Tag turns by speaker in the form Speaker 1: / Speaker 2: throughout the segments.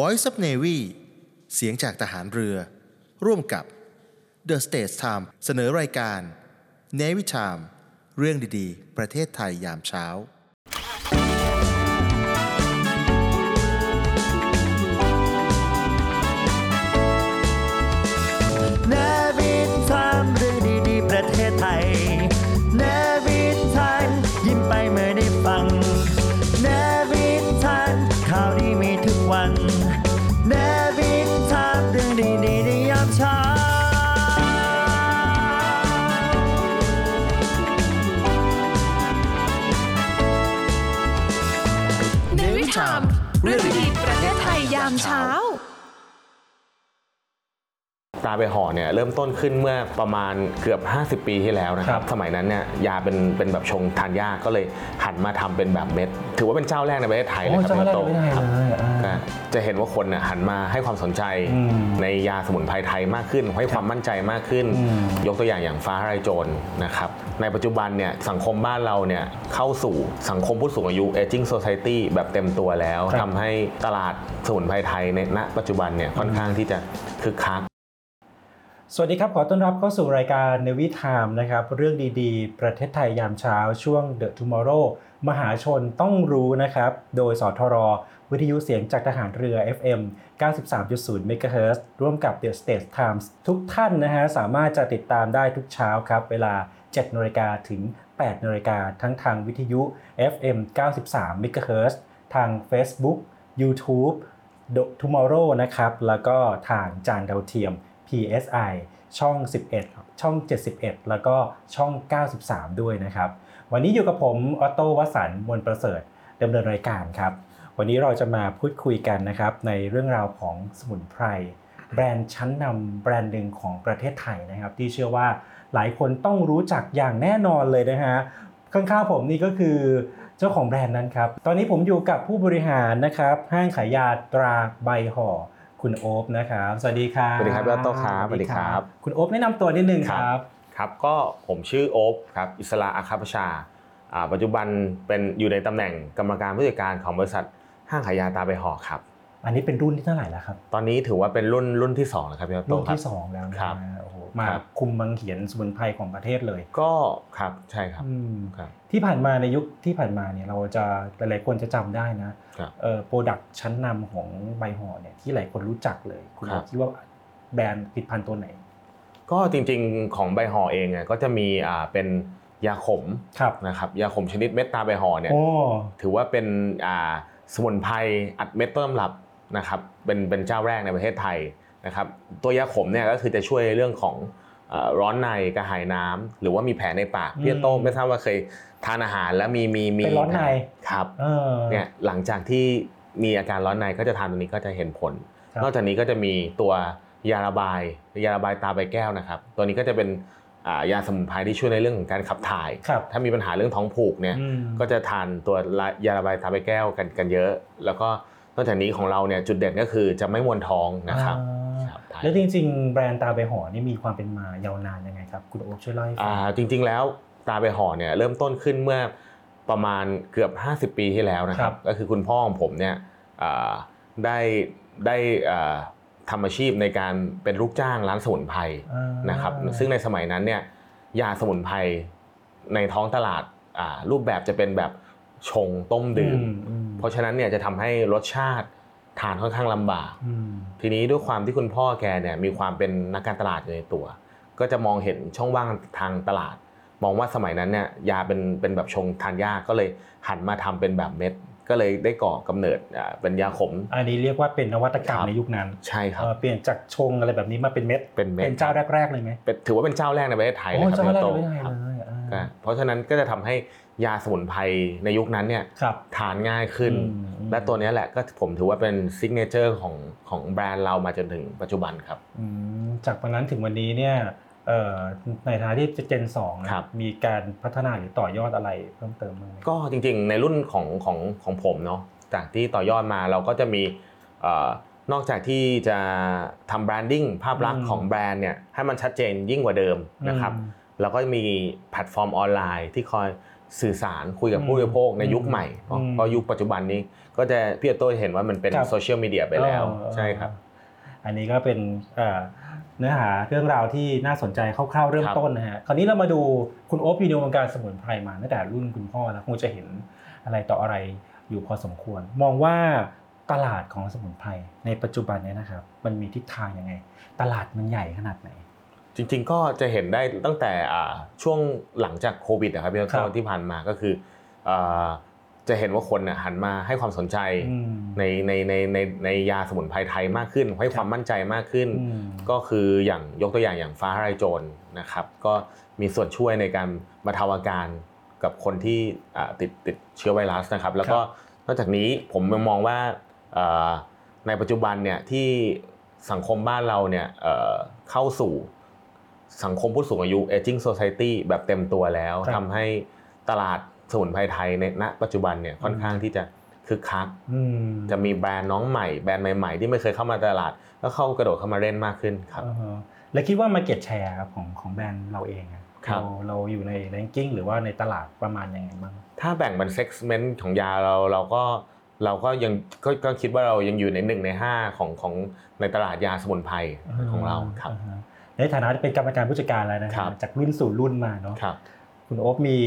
Speaker 1: Voice of Navy เสียงจากทหารเรือ ร่วมกับ The States Time เสนอรายการ Navy Time เรื่องดีๆ ประเทศไทยยามเช้า
Speaker 2: ศ ไทยยามเช้า
Speaker 3: ตาไปห่อเนี่ยเริ่มต้นขึ้นเมื่อประมาณเกือบ 50 ปีที่แล้วนะค
Speaker 4: ครั
Speaker 3: รับบสมัยนั้นเนี่ยยาเป็นเป็นแบบชงทานยากก็เลยหันมาทำเป็นแบบเม็ด ถือว่าเป็นเจ้าแรกในประเทศไทยเลยครับ
Speaker 4: โอ้เจ้าแรก
Speaker 3: โต
Speaker 4: ในประเทศไทย
Speaker 3: ครับ
Speaker 4: เลยอ่า
Speaker 3: ก็จะเห็นว่าคนเนี่ยหันมาให้ความสนใจ
Speaker 4: อืม
Speaker 3: ในยาสมุนไพรไทยมากขึ้น ให้ความมั่นใจมากขึ้น
Speaker 4: อืม
Speaker 3: ยกตัวอย่างอย่างฟ้าทลายโจรนะครับในปัจจุบันเนี่ยสังคมบ้านเราเนี่ยเข้าสู่สังคมผู้สูงอายุ aging society แบบเต็มตัวแล้ว
Speaker 4: ครับ
Speaker 3: ทำให้ตลาดสมุนไพรไทยในณปัจจุบันเนี่ยค่อนข้างที่จะคึกคัก
Speaker 4: สวัสดีครับ ขอต้อนรับเข้าสู่รายการเนวิทามนะครับ เรื่องดีๆ ประเทศไทยยามเช้าช่วง The Tomorrow มหาชนต้องรู้นะครับ โดยสทร วิทยุเสียงจากทหารเรือ FM 93.0 MHz ร่วมกับ The State Times ทุกท่านนะฮะ สามารถจะติดตามได้ทุกเช้าครับ เวลา 7นาฬิกาถึง 8นาฬิกาทั้งทางวิทยุ FM 93 MHz ทาง Facebook YouTube The Tomorrow นะครับ แล้วก็ทางจานดาวเทียม PSI ช่อง 11 ช่อง 71 แล้วก็ช่อง 93 ด้วยนะครับ วันนี้อยู่กับผมออโต้วสันต์มวลประเสริฐดำเนินรายการครับ วันนี้เราจะมาพูดคุยกันนะครับ ในเรื่องราวของสมุนไพรแบรนด์ชั้นนำแบรนด์หนึ่งของประเทศไทยนะครับ ที่เชื่อว่าหลายคนต้องรู้จักอย่างแน่นอนเลยนะฮะข้างๆผมนี่ก็คือเจ้าของแบรนด์นั้นครับ ตอนนี้ผมอยู่กับผู้บริหารนะครับห้างขายยาตราใบห่อ คุณโอ๊บนะครับ สวัสดีครับ
Speaker 3: สวัสดีครับพี่ออโต้ครับสวัสดีครับ
Speaker 4: คุณโอ๊บแนะนำตัวนิดนึงครับ
Speaker 3: ครับก็ผมชื่อโอ๊บครับอิสระอาคาประชาอ่าปัจจุบันเป็นอยู่ในตำแหน่งกรรมการผู้จัดการของบริษัทห้างขายยาตราใบห่อครับ
Speaker 4: อันนี้เป็นรุ่นที่เท่าไหร่แล้วครับ
Speaker 3: ตอนนี้ถือว่าเป็นรุ่นรุ่นที่2แล้วครับพี่ออโต้
Speaker 4: รุ่น
Speaker 3: ครับ
Speaker 4: ที่สองแล้วนะครับโอ้โห มา
Speaker 3: ครับ
Speaker 4: คุมบังเขียนสมุนไพรของประเทศเลย
Speaker 3: ก็ครับใช่ครับ
Speaker 4: อืม
Speaker 3: ครับ
Speaker 4: ที่ผ่านมาในยุคที่ผ่านมาเนี่ยเราจะหลายๆคนจะจำได้นะครับเอ่อ product ชั้นนำของใบห่อเนี่ยที่หลายคนรู้จักเลย คุณ
Speaker 3: ครับ
Speaker 4: คิดว่าแบรนด์ผลิตภัณฑ์ตัวไหน
Speaker 3: ก็จริงๆของใบห่อเองเนี่ยก็จะมีอ่าเป็นยาขม
Speaker 4: ครับ
Speaker 3: นะครับยาขมชนิดเม็ดตาใบห่อเนี่ย
Speaker 4: โอ้
Speaker 3: ถือว่าเป็นอ่าสมุนไพรอัดเม็ดต้นตำรับนะครับเป็นเป็นเจ้าแรกในประเทศไทย นะครับตัวยาขมเนี่ยก็คือจะช่วยเรื่องของเอ่อร้อนในกระหายน้ำหรือว่ามีแผลในปาก
Speaker 4: อืม
Speaker 3: พี่โต้งไม่ทราบว่าเคยทานอาหารแล้วมีมีมี
Speaker 4: เป็นร้อนใน
Speaker 3: แผลครับ
Speaker 4: เออ
Speaker 3: เนี่ยหลังจากที่มีอาการร้อนในก็จะทานตัวนี้ก็จะเห็นผล
Speaker 4: ครับ
Speaker 3: นอกจากนี้ก็จะมีตัวยาระบายยาระบายตาใบแก้วนะครับ ตัวนี้ก็จะเป็นอ่ายาสมุนไพรที่ช่วยในเรื่องของการขับถ่าย
Speaker 4: ครับ
Speaker 3: ถ้ามีปัญหาเรื่องท้องผูกเนี่ย
Speaker 4: อืม
Speaker 3: ก็จะทานตัวยาระบายตาใบแก้วกันกันเยอะ แล้วก็นอกจากนี้ของเราเนี่ยจุดเด่นก็คือจะไม่มวนท้องนะครับ
Speaker 4: อ่า
Speaker 3: ครับ
Speaker 4: แล้วจริง ๆ แบรนด์ตาใบห่อนี่มีความเป็นมายาวนานยังไงครับ คุณโอ๊บช่วยเล่าให้ฟั
Speaker 3: อ่างจริง ๆ แล้วตาใบห่อเนี่ยเริ่มต้นขึ้นเมื่อประมาณเกือบ 50 ปีที่แล้วนะค
Speaker 4: ครั
Speaker 3: รับบก็คือคุณพ่อของผมเนี่ยอ่าได้ได้อ่าทำอาชีพในการเป็นลูกจ้างร้านสมุนไพร
Speaker 4: อ่า
Speaker 3: นะครับ ซึ่งในสมัยนั้นเนี่ยยาสมุนไพรในท้องตลาดอ่ารูปแบบจะเป็นแบบชงต้มดื่ม
Speaker 4: อืม
Speaker 3: เพราะฉะนั้นเนี่ยจะทำให้รสชาติทานค่อนข้างลำบาก
Speaker 4: อืม
Speaker 3: ทีนี้ด้วยความที่คุณพ่อแกเนี่ยมีความเป็นนักการตลาดอยู่ในตัว ก็จะมองเห็นช่องว่างทางตลาด มองว่าสมัยนั้นเนี่ยยาเป็นเป็นแบบชงทานยากก็เลยหันมาทำเป็นแบบเม็ด ก็เลยได้ก่อกำเนิดอ่าเป็นยาขม
Speaker 4: อันนี้เรียกว่าเป็นนวัตกรรม
Speaker 3: ครับ
Speaker 4: ในยุคนั้น
Speaker 3: ใช่ครับ
Speaker 4: เอ่อเปลี่ยนจากชงอะไรแบบนี้มาเป็นเม็ด
Speaker 3: เป็นเม็ด
Speaker 4: เป็นเจ้าแรกๆเลยไหม
Speaker 3: เป็นถือว่าเป็นเจ้าแรกในประเทศไทยเลย
Speaker 4: โอ้
Speaker 3: ครับ
Speaker 4: เจ้าแรก
Speaker 3: โต
Speaker 4: เลยไม่ได้
Speaker 3: ครับ
Speaker 4: เลยอ่า
Speaker 3: ก็เพราะฉะนั้นก็จะทำให้ ยาสมุนไพรในยุคนั้นเนี่ย
Speaker 4: ครับ
Speaker 3: ทานง่ายขึ้น
Speaker 4: อืมอืม
Speaker 3: และตัวเนี้ยแหละก็ผมถือว่าเป็น signature ของของแบรนด์เรามาจนถึงปัจจุบันครับ
Speaker 4: อืมจากวันนั้นถึงวันนี้เนี่ยเอ่อในฐานะที่ gen สองนะครับมีการพัฒนาหรือต่อยอดอะไรเพิ่มเติมบ้างไหม
Speaker 3: ก็จริงๆ ในรุ่นของของของผมเนาะจากที่ต่อยอดมาเราก็จะมีเอ่อนอกจากที่จะทำ branding ภาพลักษณ์ของแบรนด์เนี่ยให้มันชัดเจนยิ่งกว่าเดิมนะครับ
Speaker 4: อืม
Speaker 3: เราก็มีแพลตฟอร์มออนไลน์ที่คอย สื่อสารคุยกับผู้บริโภคในยุคใหม่เพราะ
Speaker 4: อืม
Speaker 3: เพราะยุคปัจจุบันนี้ก็จะพี่ออโต้เห็นว่ามันเป็น
Speaker 4: ครับ
Speaker 3: โซเชียลมีเดียไปแล้ว
Speaker 4: เออ
Speaker 3: ใช่ครับ
Speaker 4: อันนี้ก็เป็นเอ่อเนื้อหาเรื่องราวที่น่าสนใจคร่าวๆเริ่ม
Speaker 3: ครับ
Speaker 4: ต้นนะฮะคราวนี้เรามาดูคุณโอ๊บอยู่ในวงการสมุนไพรมาตั้งแต่รุ่นคุณพ่อแล้วคงจะเห็นอะไรต่ออะไรอยู่พอสมควร มองว่าตลาดของสมุนไพรในปัจจุบันเนี้นะครับ มันมีทิศทางยังไง ตลาดมันใหญ่ขนาดไหน
Speaker 3: จริง ๆ ก็จะเห็นได้ตั้งแต่อ่าช่วงหลังจากโควิดนะครับพี่ออ
Speaker 4: ครั
Speaker 3: โต้
Speaker 4: บ
Speaker 3: ที่ผ่านมาก็คืออ่าจะเห็นว่าคนน่ะหันมาให้ความสนใจ
Speaker 4: อืม
Speaker 3: ในในในในในยาสมุนไพรไทยมากขึ้น ให้ความมั่นใจมากขึ้น
Speaker 4: อืม
Speaker 3: ก็คืออย่างยกตัวอย่างอย่างฟ้าทลายโจรนะครับ ก็มีส่วนช่วยในการบรรเทาอาการกับคนที่อ่าติดติดเชื้อไวรัสนะครับ แล้วก็นอกจากนี้ผมมองว่าอ่าในปัจจุบันเนี่ยที่สังคมบ้านเราเนี่ยเอ่อเข้าสู่ สังคมผู้สูงอายุ aging society แบบเต็มตัวแล้ว
Speaker 4: ครับ
Speaker 3: ทำให้ตลาดสมุนไพรไทยในณปัจจุบันเนี่ยค่อนข้างที่จะคึกคัก
Speaker 4: อืม
Speaker 3: จะมีแบรนด์น้องใหม่ แบรนด์ใหม่ ๆ ที่ไม่เคยเข้ามาตลาด ก็เข้ากระโดดเข้ามาเล่นมากขึ้นครับ
Speaker 4: อ่าฮะแล้วคิดว่า Market Share ครับของของแบรนด์เราเองอะ
Speaker 3: ครับ
Speaker 4: เราเราอยู่ใน ranking หรือว่าในตลาดประมาณยังไงบ้าง
Speaker 3: ถ้าแบ่งเป็นเซ็กเมนต์ของยาเราเราก็เราก็ยังก็ก็คิดว่าเรายังอยู่ในหนึ่งในห้าของของในตลาดยาสมุนไพรของเราครับ
Speaker 4: อ่าฮะ ในฐานะที่เป็นกรรมการผู้จัดการแล้วนะค
Speaker 3: ครั
Speaker 4: รับบจากรุ่นสู่รุ่นมาเนาะ
Speaker 3: ครับ
Speaker 4: คุณโอ๊บมี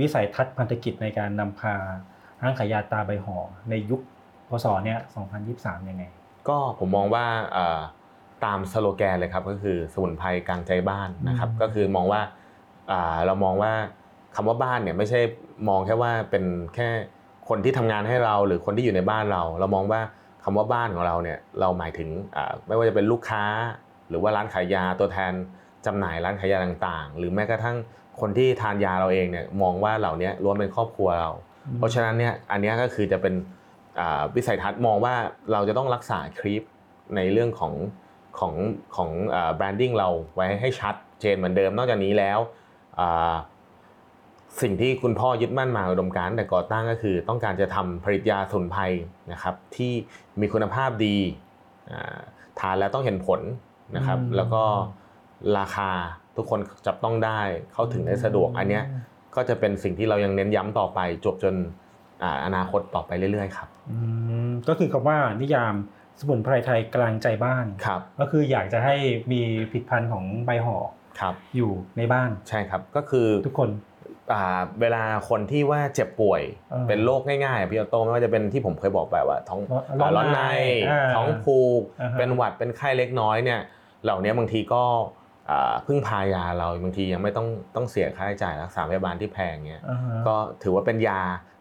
Speaker 4: วิสัยทัศน์พันธกิจในการนำพาห้างขายยาตาใบห่อในยุคพศเนี่ย 2023 ยังไง
Speaker 3: ก็ผมมองว่าเอ่อตามสโลแกนเลยครับก็คือสมุนไพรกลางใจบ้านนะครับ
Speaker 4: อืม
Speaker 3: ก็คือมองว่าอ่าเรามองว่าคำว่าบ้านเนี่ยไม่ใช่มองแค่ว่าเป็นแค่คนที่ทำงานให้เราหรือคนที่อยู่ในบ้านเรา เรามองว่าคำว่าบ้านของเราเนี่ยเราหมายถึงอ่าไม่ว่าจะเป็นลูกค้า หรือว่าร้านขายยาตัวแทนจำหน่ายร้านขายยาต่างๆ หรือแม้กระทั่งคนที่ทานยาเราเองเนี่ยมองว่าเหล่านี้ล้วนเป็นครอบครัวเรา เพราะฉะนั้นเนี่ยอันเนี้ยก็คือจะเป็นอ่าวิสัยทัศน์มองว่าเราจะต้องรักษาคลิปในเรื่องของของของแบรนดิ้งเราไว้ให้ชัดเจนเหมือนเดิมนอกจากนี้แล้วอ่าสิ่งที่คุณพ่อยึดมั่นมาอุดมการณ์แต่ก่อตั้งก็คือ ต้องการจะทำผลิตยาสมุนไพรนะครับที่มีคุณภาพดีอ่าทานแล้วต้องเห็นผล นะครับ
Speaker 4: อืม
Speaker 3: แล้วก็ราคาทุกคนจับต้องได้เข้าถึงได้สะดวกอันเนี้ยก็จะเป็นสิ่งที่เรายังเน้นย้ำต่อไป จบจนอ่าอนาคตต่อไปเรื่อย ๆ ครับ
Speaker 4: อืมก็คือคำว่านิยามสมุนไพรไทยกลางใจบ้าน
Speaker 3: ครับ
Speaker 4: ก็คืออยากจะให้มีผลิตภัณฑ์ของใบห่อ
Speaker 3: ครับ
Speaker 4: อยู่ในบ้าน
Speaker 3: ใช่ครับก็คือ
Speaker 4: ทุกคน
Speaker 3: อ่าเวลาคนที่ว่าเจ็บป่วย
Speaker 4: เออ
Speaker 3: เป็นโรคง่ายๆอะพี่ออโต้ไม่ว่าจะเป็นที่ผมเคยบอกไปว่าท้อง
Speaker 4: ร้อน
Speaker 3: ร้อนใน
Speaker 4: อ่า
Speaker 3: ท้องผูก
Speaker 4: อ่าฮะ
Speaker 3: เป็นหวัดเป็นไข้เล็กน้อยเนี่ย เหล่านี้บางทีก็อ่าพึ่งพายาเราบางทียังไม่ต้องต้องเสียค่าใช้จ่ายรักษาพยาบาลที่แพงเงี้ย
Speaker 4: อ่าฮะ
Speaker 3: ก็ถือว่าเป็นยา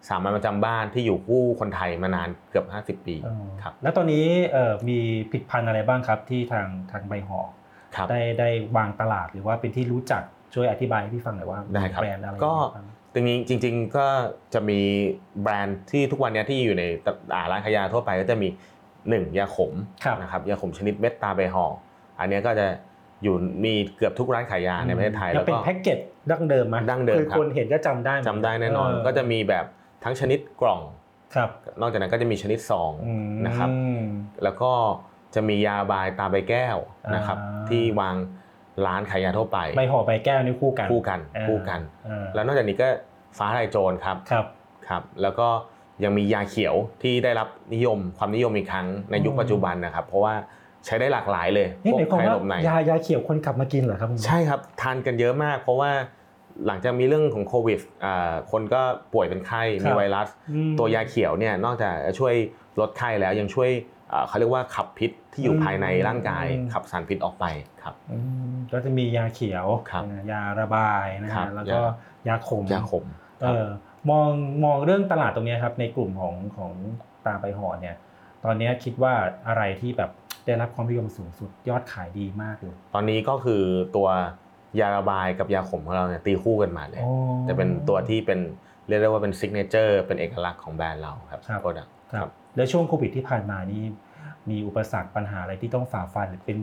Speaker 3: สามัญประจำบ้านที่อยู่คู่คนไทยมานานเกือบ 50 ปี
Speaker 4: เออ
Speaker 3: ครับ
Speaker 4: แล้วตอนนี้เอ่อมีผลิตภัณฑ์อะไรบ้างครับที่ทางทางใบห่อ
Speaker 3: ครับ
Speaker 4: ได้ได้วางตลาดหรือว่าเป็นที่รู้จักช่วยอธิบายให้พี่ฟังหน่อยว่า
Speaker 3: ได้ครับ
Speaker 4: แบรนด์อะไร
Speaker 3: ก็
Speaker 4: บ้าง
Speaker 3: ตรงนี้จริงๆก็จะมีแบรนด์ที่ทุกวันเนี้ยที่อยู่ในตอ่าร้านขายยาทั่วไปก็จะมีหนึ่งยาขม
Speaker 4: ครับ
Speaker 3: นะครับยาขมชนิดเม็ดตาใบห่อ อันเนี้ยก็จะอยู่มีเกือบทุกร้านขายยาในประเทศไทย
Speaker 4: ยั
Speaker 3: แล้
Speaker 4: ง
Speaker 3: ว
Speaker 4: เป็น
Speaker 3: ก็
Speaker 4: แพ็กเกจดั้งเดิมไหม
Speaker 3: ดั้งเดิม
Speaker 4: คือ
Speaker 3: ครับ
Speaker 4: คนเห็นก็จำได้หม
Speaker 3: จำได้แน่นอน
Speaker 4: เก็
Speaker 3: จะมีแบบทั้งชนิดกล่อง
Speaker 4: ครับ
Speaker 3: นอกจากนั้นก็จะมีชนิดซอง
Speaker 4: อืม
Speaker 3: นะครับแล้วก็จะมียาบายตาใบแก้วนะครับ
Speaker 4: อ่า
Speaker 3: ที่วางร้านขายยาทั่วไป
Speaker 4: ใบห่อใบแก้วนี่คู่กัน
Speaker 3: คู่กัน
Speaker 4: อ่า
Speaker 3: คู่กัน
Speaker 4: อ่า
Speaker 3: แล้วนอกจากนี้ก็ฟ้าทลายโจรครับ
Speaker 4: ครับ
Speaker 3: ครับ แล้วก็ยังมียาเขียวที่ได้รับนิยมความนิยมอีกครั้งในยุค
Speaker 4: อืม
Speaker 3: ปัจจุบันนะครับ เพราะว่า ใช้ได้หลากหลายเลย
Speaker 4: นี่
Speaker 3: พว
Speaker 4: หมาย
Speaker 3: ก
Speaker 4: ความ
Speaker 3: ไข้
Speaker 4: ว่า
Speaker 3: ลมใน
Speaker 4: ยายาเขียวคนกลับมากินเหรอครับคุณ
Speaker 3: ใช่ครับทานกันเยอะมาก เพราะว่าหลังจากมีเรื่องของโควิดอ่าคนก็ป่วยเป็นไข้มีไวรัส
Speaker 4: อืม
Speaker 3: ตัวยาเขียวเนี่ยนอกจากจะช่วยลดไข้แล้วยังช่วยอ่าเขาเรียกว่าขับพิษที่อยู่
Speaker 4: อืม
Speaker 3: ภายในร่างกาย
Speaker 4: อืม
Speaker 3: ขับสารพิษออกไปครับ
Speaker 4: อืมก็จะมียาเขียว
Speaker 3: ครับ
Speaker 4: นะยาระบายนะ
Speaker 3: ครั
Speaker 4: ฮะ
Speaker 3: บ
Speaker 4: แล้วก็ยาขม
Speaker 3: ยาขม
Speaker 4: เออมองมองเรื่องตลาดตรงเนี้ยครับในกลุ่มของของตราใบห่อเนี่ย ตอนเนี้ยคิดว่าอะไรที่แบบ ได้รับความนิยมสูงสุดยอดขายดีมากเลย
Speaker 3: ตอนนี้ก็คือตัวยาระบายกับยาขมของเราเนี่ยตีคู่กันมาเลย
Speaker 4: โอ้
Speaker 3: จะเป็นตัวที่เป็นเรียกได้ว่าเป็น signature เป็นเอกลักษณ์ของแบรนด์เราครับ
Speaker 4: ครับ
Speaker 3: product
Speaker 4: ครับแล้วช่วงโควิดที่ผ่านมานี่มีอุปสรรคปัญหาอะไรที่ต้องฝ่าฟันหรือเป็น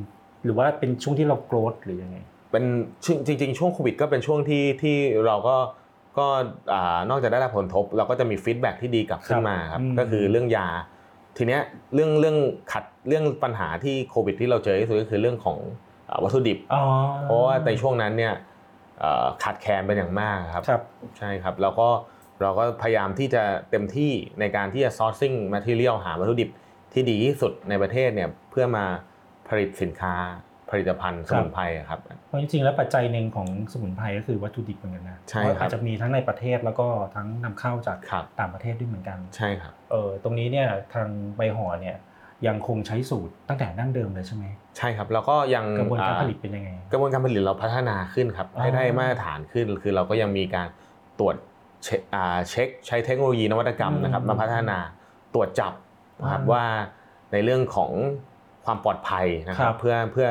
Speaker 4: หรือว่าเป็นช่วงที่เราโกรธหรือยังไง
Speaker 3: เป็นช่วงจริง ๆ ช่วงโควิดก็เป็นช่วงที่ที่เราก็ก็อ่านอกจากได้รับผลกระทบ เราก็จะมีฟีดแบ็กที่ดีกลับขึ้นมาครับ
Speaker 4: อืม
Speaker 3: ก็คือเรื่องยา ทีเนี้ยเรื่องเรื่องขัดเรื่องปัญหาที่โควิด ที่เราเจอที่สุดก็คือเรื่องของอ่าวัตถุดิบ
Speaker 4: อ๋อ
Speaker 3: เพราะว่าในช่วงนั้นเนี่ยเอ่อขาดแคลนเป็นอย่างมากครับ
Speaker 4: ครับ
Speaker 3: ใช่ครับแล้วก็เราก็พยายามที่จะเต็มที่ในการที่จะ sourcing material หาวัตถุดิบที่ดีที่สุดในประเทศเนี่ยเพื่อมาผลิตสินค้า ผลิตภัณฑ์สมุนไพรอะครับ
Speaker 4: เพราะจริงๆแล้วปัจจัยหนึ่งของสมุนไพรก็คือวัตถุดิบเหมือนกันนะ
Speaker 3: ใช่
Speaker 4: เพราะ
Speaker 3: ครับ
Speaker 4: อาจจะมีทั้งในประเทศแล้วก็ทั้งนำเข้าจาก
Speaker 3: ครับ
Speaker 4: ต่างประเทศด้วยเหมือนกัน
Speaker 3: ใช่ครับ
Speaker 4: เออตรงนี้เนี่ยทางใบห่อเนี่ยยังคงใช้สูตรตั้งแต่ดั้งเดิมเลยใช่ไหม
Speaker 3: ใช่ครับแล้วก็ยัง
Speaker 4: กระบวนการ
Speaker 3: อ่
Speaker 4: ผลิตเป็นยังไง
Speaker 3: กระบวนการผลิตเราพัฒนาขึ้นครับ
Speaker 4: อ๋อ
Speaker 3: ให้ได้มาตรฐานขึ้น คือเราก็ยังมีการตรวจเช็คอ่าเช็คใช้เทคโนโลยีนวัตกรรมนะครับ
Speaker 4: อืม
Speaker 3: มาพัฒนาตรวจจับนะครับ
Speaker 4: อ่า
Speaker 3: ว่าในเรื่องของความปลอดภัยนะค
Speaker 4: ครั
Speaker 3: รับบเพื่อเพื่อ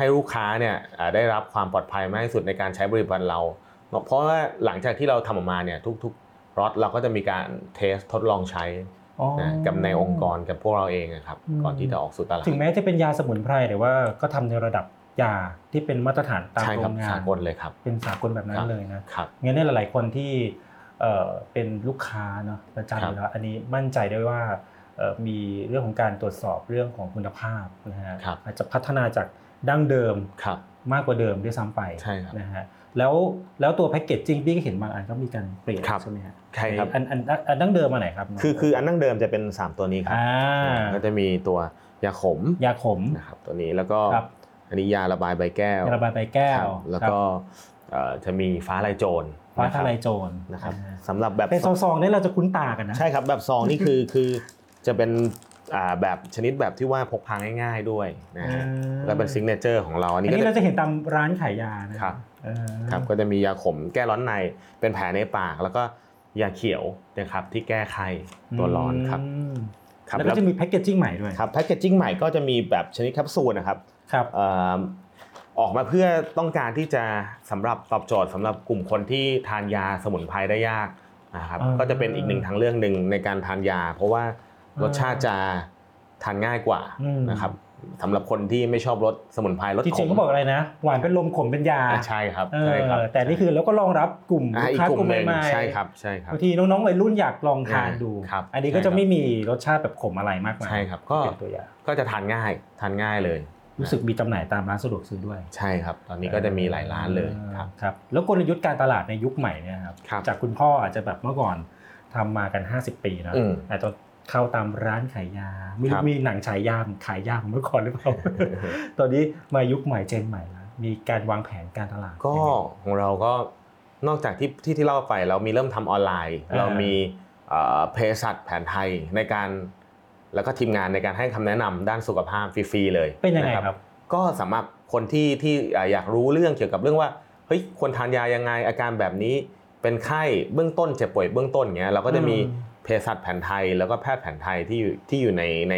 Speaker 3: ให้ลูกค้าเนี่ยอ่าได้รับความปลอดภัยมากที่สุดในการใช้บริการเรา เพราะว่าหลังจากที่เราทำออกมาเนี่ยทุกๆรถเราก็จะมีการเทสทดลองใช้
Speaker 4: อ๋อ
Speaker 3: นะกับในองค์กรกับพวกเราเองนะครับ
Speaker 4: อืม
Speaker 3: ก่อนที่จะออกสู่ตลาด
Speaker 4: ถึงแม้จะเป็นยาสมุนไพรแต่ว่าก็ทำในระดับยาที่เป็นมาตรฐานตาม
Speaker 3: ใช่
Speaker 4: โร
Speaker 3: ครับ
Speaker 4: งงาน
Speaker 3: สากลเลยครับ
Speaker 4: เป็นสากลแบบนั้
Speaker 3: ครั
Speaker 4: น
Speaker 3: บ
Speaker 4: เลยนะ
Speaker 3: ครับ
Speaker 4: งั้นเนี่ยหลาย ๆ คนที่เอ่อเป็นลูกค้าเนาะประจำอยู่แล้วอันนี้มั่นใจได้ว่าเอ่อมีเรื่องของการตรวจสอบเรื่องของคุณภาพนะฮะ
Speaker 3: ครับ
Speaker 4: อาจจะพัฒนาจาก ดั้งเดิม
Speaker 3: ครับ
Speaker 4: มากกว่าเดิมด้วยซ้ำไป
Speaker 3: ใช่ครับ
Speaker 4: นะฮะแล้วแล้วตัวแพ็กเกจจิ้งพี่ก็เห็นบางอันก็มีการเปลี่ยน
Speaker 3: ครับ
Speaker 4: ใช่ไหมฮะ
Speaker 3: ใช่ครับ
Speaker 4: อันอันอันอันดั้งเดิมมาไหนครับ
Speaker 3: คือคืออันดั้งเดิมจะเป็น 3 ตัวนี้ครับ
Speaker 4: อ่า
Speaker 3: ก็จะมีตัวยาขม
Speaker 4: ยาขม
Speaker 3: นะครับตัวนี้แล้วก็
Speaker 4: ครับ
Speaker 3: อันนี้ยาระบายใบแก้วยา
Speaker 4: ระบายใบแก้
Speaker 3: ควรับแล้วก็
Speaker 4: ครับ
Speaker 3: เอ่อจะมีฟ้าลายโจร
Speaker 4: ฟ้าทะลายโจร
Speaker 3: นะครับ
Speaker 4: อ่า
Speaker 3: สำหรับแบบ
Speaker 4: เป็นซองๆเนี่ยเราจะคุ้นตากันนะ
Speaker 3: ใช่ครับแบบซองนี่คือคือจะเป็นอ่า แบบชนิดแบบที่ว่าพกพาง่าย ๆด้วยนะฮะ
Speaker 4: อ่า
Speaker 3: แล้วเป็นซิงเนเจอร์ของเราอัน
Speaker 4: อัน
Speaker 3: นี้
Speaker 4: นี้
Speaker 3: ก็
Speaker 4: เรา
Speaker 3: จะ
Speaker 4: จะเห็นตามร้านขายยานะครับเออ
Speaker 3: ครับก็จะมียาขมแก้ร้อนในเป็นแผลในปาก แล้วก็ยาเขียวนะครับที่แก้ไข้ตัวร้อนครับ
Speaker 4: ม
Speaker 3: ครับ
Speaker 4: แล้วก็จะมีแพ็กเกจจิ้งใหม่ด้วย
Speaker 3: ครับแพคเกจจิ้งใหม่ก็จะมีแบบชนิดแคปซูลนะครับ
Speaker 4: ครับ
Speaker 3: เอ่อออกมาเพื่อต้องการที่จะสำหรับตอบโจทย์สำหรับกลุ่มคนที่ทานยาสมุนไพรได้ยากนะครับ
Speaker 4: อ่า
Speaker 3: ก็จะเป็นอีกหนึ่งทางเลือกหนึ่งในการทานยา เพราะว่า รสชาติจะทานง่ายกว่า
Speaker 4: อืม
Speaker 3: นะครับสำหรับคนที่ไม่ชอบรสสมุนไพรรส
Speaker 4: จ
Speaker 3: ข
Speaker 4: ริง
Speaker 3: ม
Speaker 4: ๆก็บอกอะไรนะ หวานเป็นลมขมเป็นยา
Speaker 3: อ่าใช่ครับ
Speaker 4: เอ
Speaker 3: ใช่ครับ
Speaker 4: อแต่นี่คือเราก็รองรับกลุ่ม
Speaker 3: อ่า
Speaker 4: ลูก
Speaker 3: อีก
Speaker 4: ค้าก
Speaker 3: ลุ่
Speaker 4: กลุ่
Speaker 3: ม
Speaker 4: ม
Speaker 3: หนึ่ง
Speaker 4: ใหม่ๆ
Speaker 3: ใช่ครับใช่ครับ
Speaker 4: บางทีน้องๆวัยรุ่นอยากลองทานดู
Speaker 3: ครับ
Speaker 4: อันนี้ก็
Speaker 3: ใช่ครั
Speaker 4: จะ
Speaker 3: บ
Speaker 4: ไม่มีรสชาติแบบขมอะไรมากมาย
Speaker 3: ใช่ครับก็
Speaker 4: เป็นตัวยา
Speaker 3: ก็จะทานง่ายทานง่ายเลย
Speaker 4: รู้สึกมีจำหน่ายตามร้านสะดวกซื้อด้วย
Speaker 3: ใช่ครับ ตอนนี้ก็จะมีหลายร้านเลยครับ
Speaker 4: ครับแล้วกลยุทธ์การตลาดในยุคใหม่เนี่ยครับ
Speaker 3: ครับ
Speaker 4: จากคุณพ่ออาจจะแบบเมื่อก่อนทำมากัน 50 ปีนะ
Speaker 3: อืม
Speaker 4: แต่ตอน เข้าตามร้านขายยาไม่
Speaker 3: ครั
Speaker 4: รู้
Speaker 3: บ
Speaker 4: มีหนังฉายยาขายยาของเมื่อก่อนหรือเปล่าตอนนี้มายุคใหม่เจนใหม่แล้วมีการวางแผนการตลาด
Speaker 3: ก็
Speaker 4: ยังไง
Speaker 3: ของเราก็นอกจากที่ที่ที่เล่าไปเรามีเริ่มทำออนไลน์
Speaker 4: อ่า
Speaker 3: เรามีเอ่อเภสัชแผนไทยในการแล้วก็ทีมงานในการให้คำแนะนำด้านสุขภาพฟรีๆเลย
Speaker 4: เป็นยังไง
Speaker 3: นะครับ ก็สำหรับคนที่ที่เอ่ออยากรู้เรื่องเกี่ยวกับเรื่องว่าเฮ้ยควรทานยายังไงอาการแบบนี้เป็นไข้เบื้องต้นเจ็บป่วยเบื้องต้นเงี้ยเราก็จะมี
Speaker 4: อืม
Speaker 3: เภสัชแผนไทย แล้วก็แพทย์แผนไทยที่อยู่ที่อยู่ในใน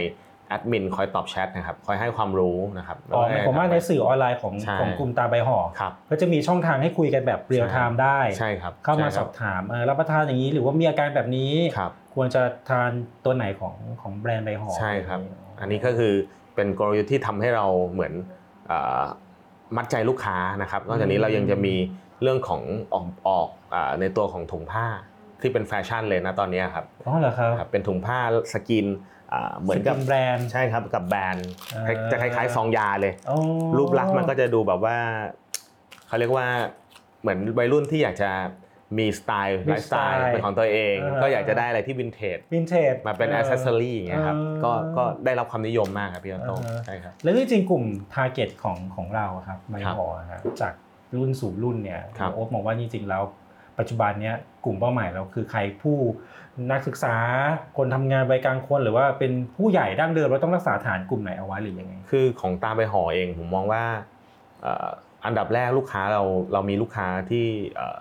Speaker 3: แอดมินคอยตอบแชทนะครับคอยให้ความรู้นะครับ
Speaker 4: อ๋อหมายความว่าในสื่อออนไลน์ของ
Speaker 3: ใช่
Speaker 4: ของกลุ่มตราใบห่อ
Speaker 3: ครับ
Speaker 4: ก็จะมีช่องทางให้คุยกันแบบ real time ได้
Speaker 3: ใช่ครับ
Speaker 4: เข้ามา
Speaker 3: ใช่
Speaker 4: สอบถามเออรับประทานอย่างนี้หรือว่ามีอาการแบบนี้
Speaker 3: ครับ
Speaker 4: ควรจะทานตัวไหนของของแบรนด์ใบห่อ
Speaker 3: ใช่ครับ อันนี้ก็คือเป็นกลยุทธ์ที่ทำให้เราเหมือนเอ่อมัดใจลูกค้านะครับนอกจากนี้เรายังจะมีเรื่องของออกออกอ่าในตัวของถุงผ้า ที่เป็นแฟชั่นเลยนะตอนนี้ครับ
Speaker 4: อ๋อเหรอครับ
Speaker 3: ครับเป็นถุงผ้าสกรีนอ่าเหมือนกับ
Speaker 4: สกรีนแบรนด์
Speaker 3: ใช่ครับกับแบรนด์
Speaker 4: เอ่อ
Speaker 3: จะคล้ายๆซองยาเลย
Speaker 4: อ๋อ
Speaker 3: รูปลักษณ์มันก็จะดูแบบว่าเขาเรียกว่าเหมือนวัยรุ่นที่อยากจะมีสไตล์ไลฟ์สไตล์เป็นของตัวเอง ก็อยากจะได้อะไรที่วินเทจ
Speaker 4: วินเทจ
Speaker 3: มาเป็นอ c เซสซอรี่อย่างเงี้ยครับ
Speaker 4: เออ
Speaker 3: ก็ก็ได้รับความนิยมมากครับพี่ออโต้
Speaker 4: เออ
Speaker 3: ใช่ครับ
Speaker 4: แล้วจริงๆกลุ่ม target ของของเราอะครับใบ
Speaker 3: ครับ
Speaker 4: ห่ออะครับจากรุ่นสู่รุ่นเนี่ย
Speaker 3: ครับ
Speaker 4: โอ๊ตมองว่าจริงๆแล้ว ปัจจุบันเนี้ยกลุ่มเป้าหมายเราคือใครผู้นักศึกษาคนทำงานวัยกลางคนหรือว่าเป็นผู้ใหญ่ดั้งเดิมเราต้องรักษาฐานกลุ่มไหนเอาไว้หรือยังไง
Speaker 3: คือของตราใบห่อเองผมมองว่าเอ่ออันดับแรกลูกค้าเราเรามีลูกค้าที่เอ่อ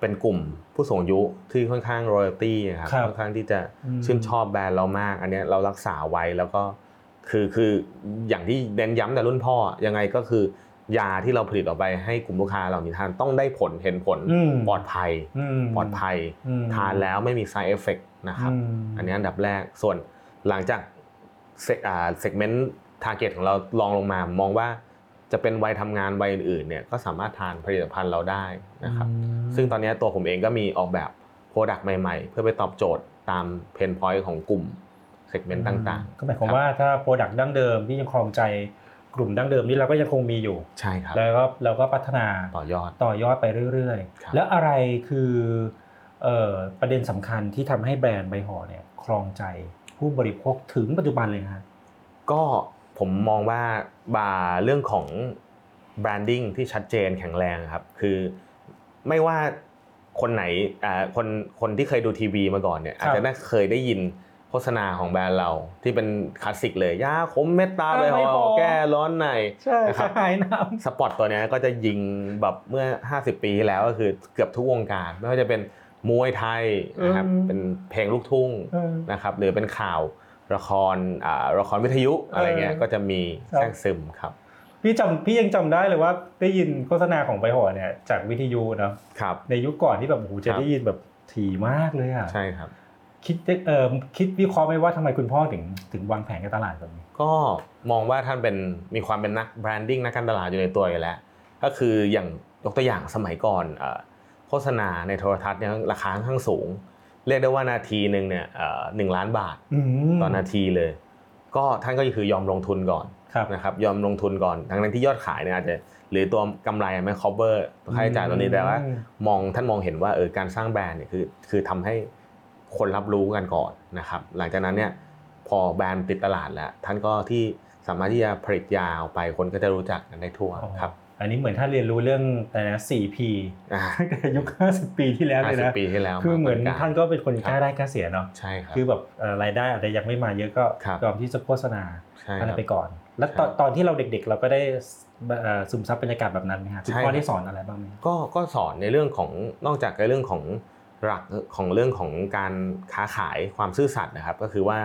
Speaker 3: เป็นกลุ่มผู้สูงอายุที่ค่อนข้างรอยัลตี้ครับ
Speaker 4: ครับ
Speaker 3: ค่อนข้างที่จะ
Speaker 4: อืม
Speaker 3: ชื่นชอบแบรนด์เรามาก อันเนี้ยเรารักษาไว้แล้วก็คือคืออย่างที่เน้นย้ำแต่รุ่นพ่อยังไงก็คือ ยาที่เราผลิตออกไปให้กลุ่มลูกค้าเหล่านี้ทานต้องได้ผลเห็นผล
Speaker 4: อืม
Speaker 3: ปลอดภัย
Speaker 4: ม
Speaker 3: ปลอดภัย
Speaker 4: อืม
Speaker 3: ทานแล้วไม่มี side effect นะครับ
Speaker 4: ม
Speaker 3: อันนี้อันดับแรกส่วนหลังจากเซอ่า segment target ของเราลองลงมามองว่าจะเป็นวัยทำงานวัยอื่นๆเนี่ยก็สามารถทานผลิตภัณฑ์เราได้นะครับ
Speaker 4: อืม
Speaker 3: ซึ่งตอนนี้ตัวผมเองก็มีออกแบบ product ใหม่ๆ เพื่อไปตอบโจทย์ตาม pain point ของกลุ่ม segment ต่างๆ
Speaker 4: ก็หมายความว่าถ้า product ดั้งเดิมที่ยังครองใจ กลุ่มดั้งเดิมนี่เราก็ยังคงมีอยู่
Speaker 3: ใช่ครับ
Speaker 4: แล้วก็เราก็พัฒนา
Speaker 3: ต่อยอด
Speaker 4: ต่อยอดไปเรื่อย
Speaker 3: ครับ
Speaker 4: ๆแล้วอะไรคือเอ่อประเด็นสำคัญที่ทำให้แบรนด์ใบห่อเนี่ยครองใจผู้บริโภคถึงปัจจุบันเลยนะฮะ
Speaker 3: ก็ผมมองว่าว่าเรื่องของ branding ที่ชัดเจนแข็งแรงครับ คือไม่ว่าคนไหนอ่าคนคนที่เคยดูทีวีมาก่อนเนี่ยอาจจะได้เคยได้ยิน โฆษณาของแบรนด์เราที่เป็นคลาสสิกเลยยาขมเม็ดตาใบ
Speaker 4: ไม่
Speaker 3: ห
Speaker 4: พ
Speaker 3: อ
Speaker 4: อ
Speaker 3: แก้ร้อนใน
Speaker 4: ใช่
Speaker 3: นะครับ
Speaker 4: ขายน้
Speaker 3: spot ตัวเนี้ยก็จะยิงแบบเมื่อ 50 ปีที่แล้วก็คือเกือบทุกวงการ ไม่ว่าจะเป็นมวยไทยนะครับเป็นเพลงลูกทุ่งำ
Speaker 4: เออ
Speaker 3: นะครับหรือเป็นข่าวละครอ่าละครวิทยุอะไรเงี้ย
Speaker 4: เออ
Speaker 3: ก็จะมี
Speaker 4: ครับ
Speaker 3: แทรกซึมครับ
Speaker 4: พี่จำพี่ยังจำได้เลยว่าได้ยินโฆษณาของใบห่อเนี่ยจากวิทยุเนาะ
Speaker 3: ครับ
Speaker 4: ในยุคก่อนที่แบบโอ้โหจะ
Speaker 3: ครับ
Speaker 4: ได้ยินแบบถี่มากเลยอะ
Speaker 3: ใช่ครับ
Speaker 4: คิดเออคิดวิเคราะห์ไหมว่าทำไมคุณพ่อถึงถึงวางแผนการตลาดแบบนี้
Speaker 3: ก็มองว่าท่านเป็นมีความเป็นนักแบรนดิ้งนักการตลาดอยู่ในตัวอยู่แล้ว ก็คืออย่างยกตัวอย่างสมัยก่อนเอ่อโฆษณาในโทรทัศน์เนี่ยราคาค่อนข้างสูง เรียกได้ว่านาทีหนึ่งเนี่ยเอ่อหนึ่งล้านบาท
Speaker 4: ม
Speaker 3: ต่อนาทีเลย ก็ท่านก็คือยอมลงทุนก่อน
Speaker 4: ครับ
Speaker 3: นะครับยอมลงทุนก่อน ทั้งนั้นที่ยอดขายเนี่ยอาจจะหรือตัวกำไรไม่ cover ค่าใช้จ่ายตัวนี้แต่ว่า
Speaker 4: อืม
Speaker 3: มองท่านมองเห็นว่าเออการสร้างแบรนด์เนี่ยคือคือทำให้ คนรับรู้กันก่อนนะครับ หลังจากนั้นเนี่ยพอแบรนด์ติดตลาดแล้ว ท่านก็ที่สามารถที่จะผลิตยาออกไปคนก็จะรู้จักกันได้ทั่วครับ
Speaker 4: อันนี้เหมือนถ้าเรียนรู้เรื่องอะไรนะ 4P
Speaker 3: อ่า
Speaker 4: ตั้งแต่ยุค 50 ปีที่แล้วเลย
Speaker 3: ห้าสิบ
Speaker 4: นะ
Speaker 3: ปีที่แล้ว
Speaker 4: คือเหมือน
Speaker 3: กั
Speaker 4: ท่านก็เป็นคนกล้าได้กล้าเสียเนาะ
Speaker 3: ใช่ครับ
Speaker 4: คือแบบเอ่อรายได้อาจจะยังไม่มาเยอะก็
Speaker 3: ครับ
Speaker 4: ยอมที่จะโฆษณา
Speaker 3: ใช่
Speaker 4: อะไร
Speaker 3: ครับ
Speaker 4: ไปก่อน แล้วตอน
Speaker 3: ใช่
Speaker 4: ตอนที่เราเด็กๆ เราก็ได้เอ่อซึมซับบรรยากาศแบบนั้นไหมครับคุณ
Speaker 3: ใช่
Speaker 4: พ่อ
Speaker 3: ครับ
Speaker 4: ได้สอนอะไรบ้างไหม
Speaker 3: ก็ก็สอนในเรื่องของนอกจากในเรื่องของ หลักของเรื่องของการค้าขายความซื่อสัตย์นะครับ ก็คือว่า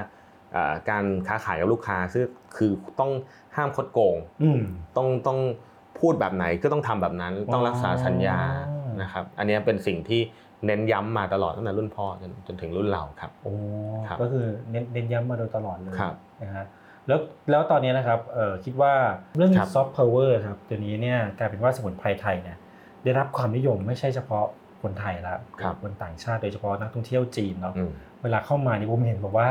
Speaker 3: เอ่อการค้าขายกับลูกค้าซึ่งคือต้องห้ามคดโกง
Speaker 4: อืม
Speaker 3: ต้องต้องพูดแบบไหนก็ต้องทำแบบนั้น ต้องรักษาสัญญา
Speaker 4: อ๋อ
Speaker 3: นะครับ อันเนี้ยเป็นสิ่งที่เน้นย้ำมาตลอดตั้งแต่รุ่นพ่อจนจนถึงรุ่นเราครับ
Speaker 4: โอ้
Speaker 3: ครับ
Speaker 4: ก็คือเน้นเน้นย้ำมาโดยตลอดเลย
Speaker 3: ครับ
Speaker 4: นะฮะแล้วแล้วตอนนี้นะครับเอ่อคิดว่าเรื่อง
Speaker 3: ครับ
Speaker 4: ซอฟต์พาวเวอร์ครับตัวนี้เนี่ยกลายเป็นว่าสมุนไพรไทยเนี่ยได้รับความนิยมไม่ใช่เฉพาะ คนไทยแล้ว
Speaker 3: ครับ
Speaker 4: คนต่างชาติโดยเฉพาะนักท่องเที่ยวจีนเนาะ
Speaker 3: อืม
Speaker 4: เวลาเข้ามานี่ผมเห็นบอกว่า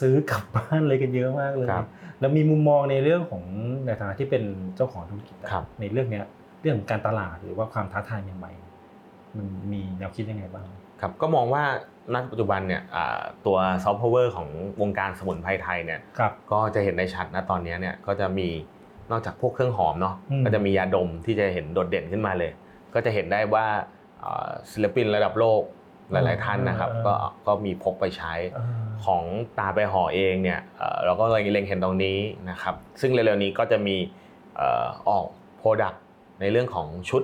Speaker 4: ซื้อกลับบ้านเลยกันเยอะมากเลย
Speaker 3: ครับ
Speaker 4: แล้วมีมุมมองในเรื่องของในฐานะที่เป็นเจ้าของธุรกิจอะ
Speaker 3: ครับ
Speaker 4: ในเรื่องเนี้ยเรื่องของการตลาดหรือว่าความท้าทายใหม่ๆมันมีแนวคิดยังไงบ้าง
Speaker 3: ครับก็มองว่าณปัจจุบันเนี่ยอ่าตัวซอฟต์พาวเวอร์ของวงการสมุนไพรไทยเนี่ย
Speaker 4: ครับ
Speaker 3: ก็จะเห็นได้ชัดนะตอนนี้เนี่ยก็จะมีนอกจากพวกเครื่องหอมเนาะ
Speaker 4: อืม
Speaker 3: ก็จะมียาดมที่จะเห็นโดดเด่นขึ้นมาเลย ก็จะเห็นได้ว่าเอ่อ ศิลปินระดับโลกหลาย ๆ ท่านนะครับก็ก็มีพกไปใช้
Speaker 4: เออ
Speaker 3: ของตราใบห่อเองเนี่ยเอ่อเราก็เลยเล็งเห็นตรงนี้นะครับ ซึ่งเร็วๆนี้ก็จะมีเอ่อออก product ในเรื่องของชุด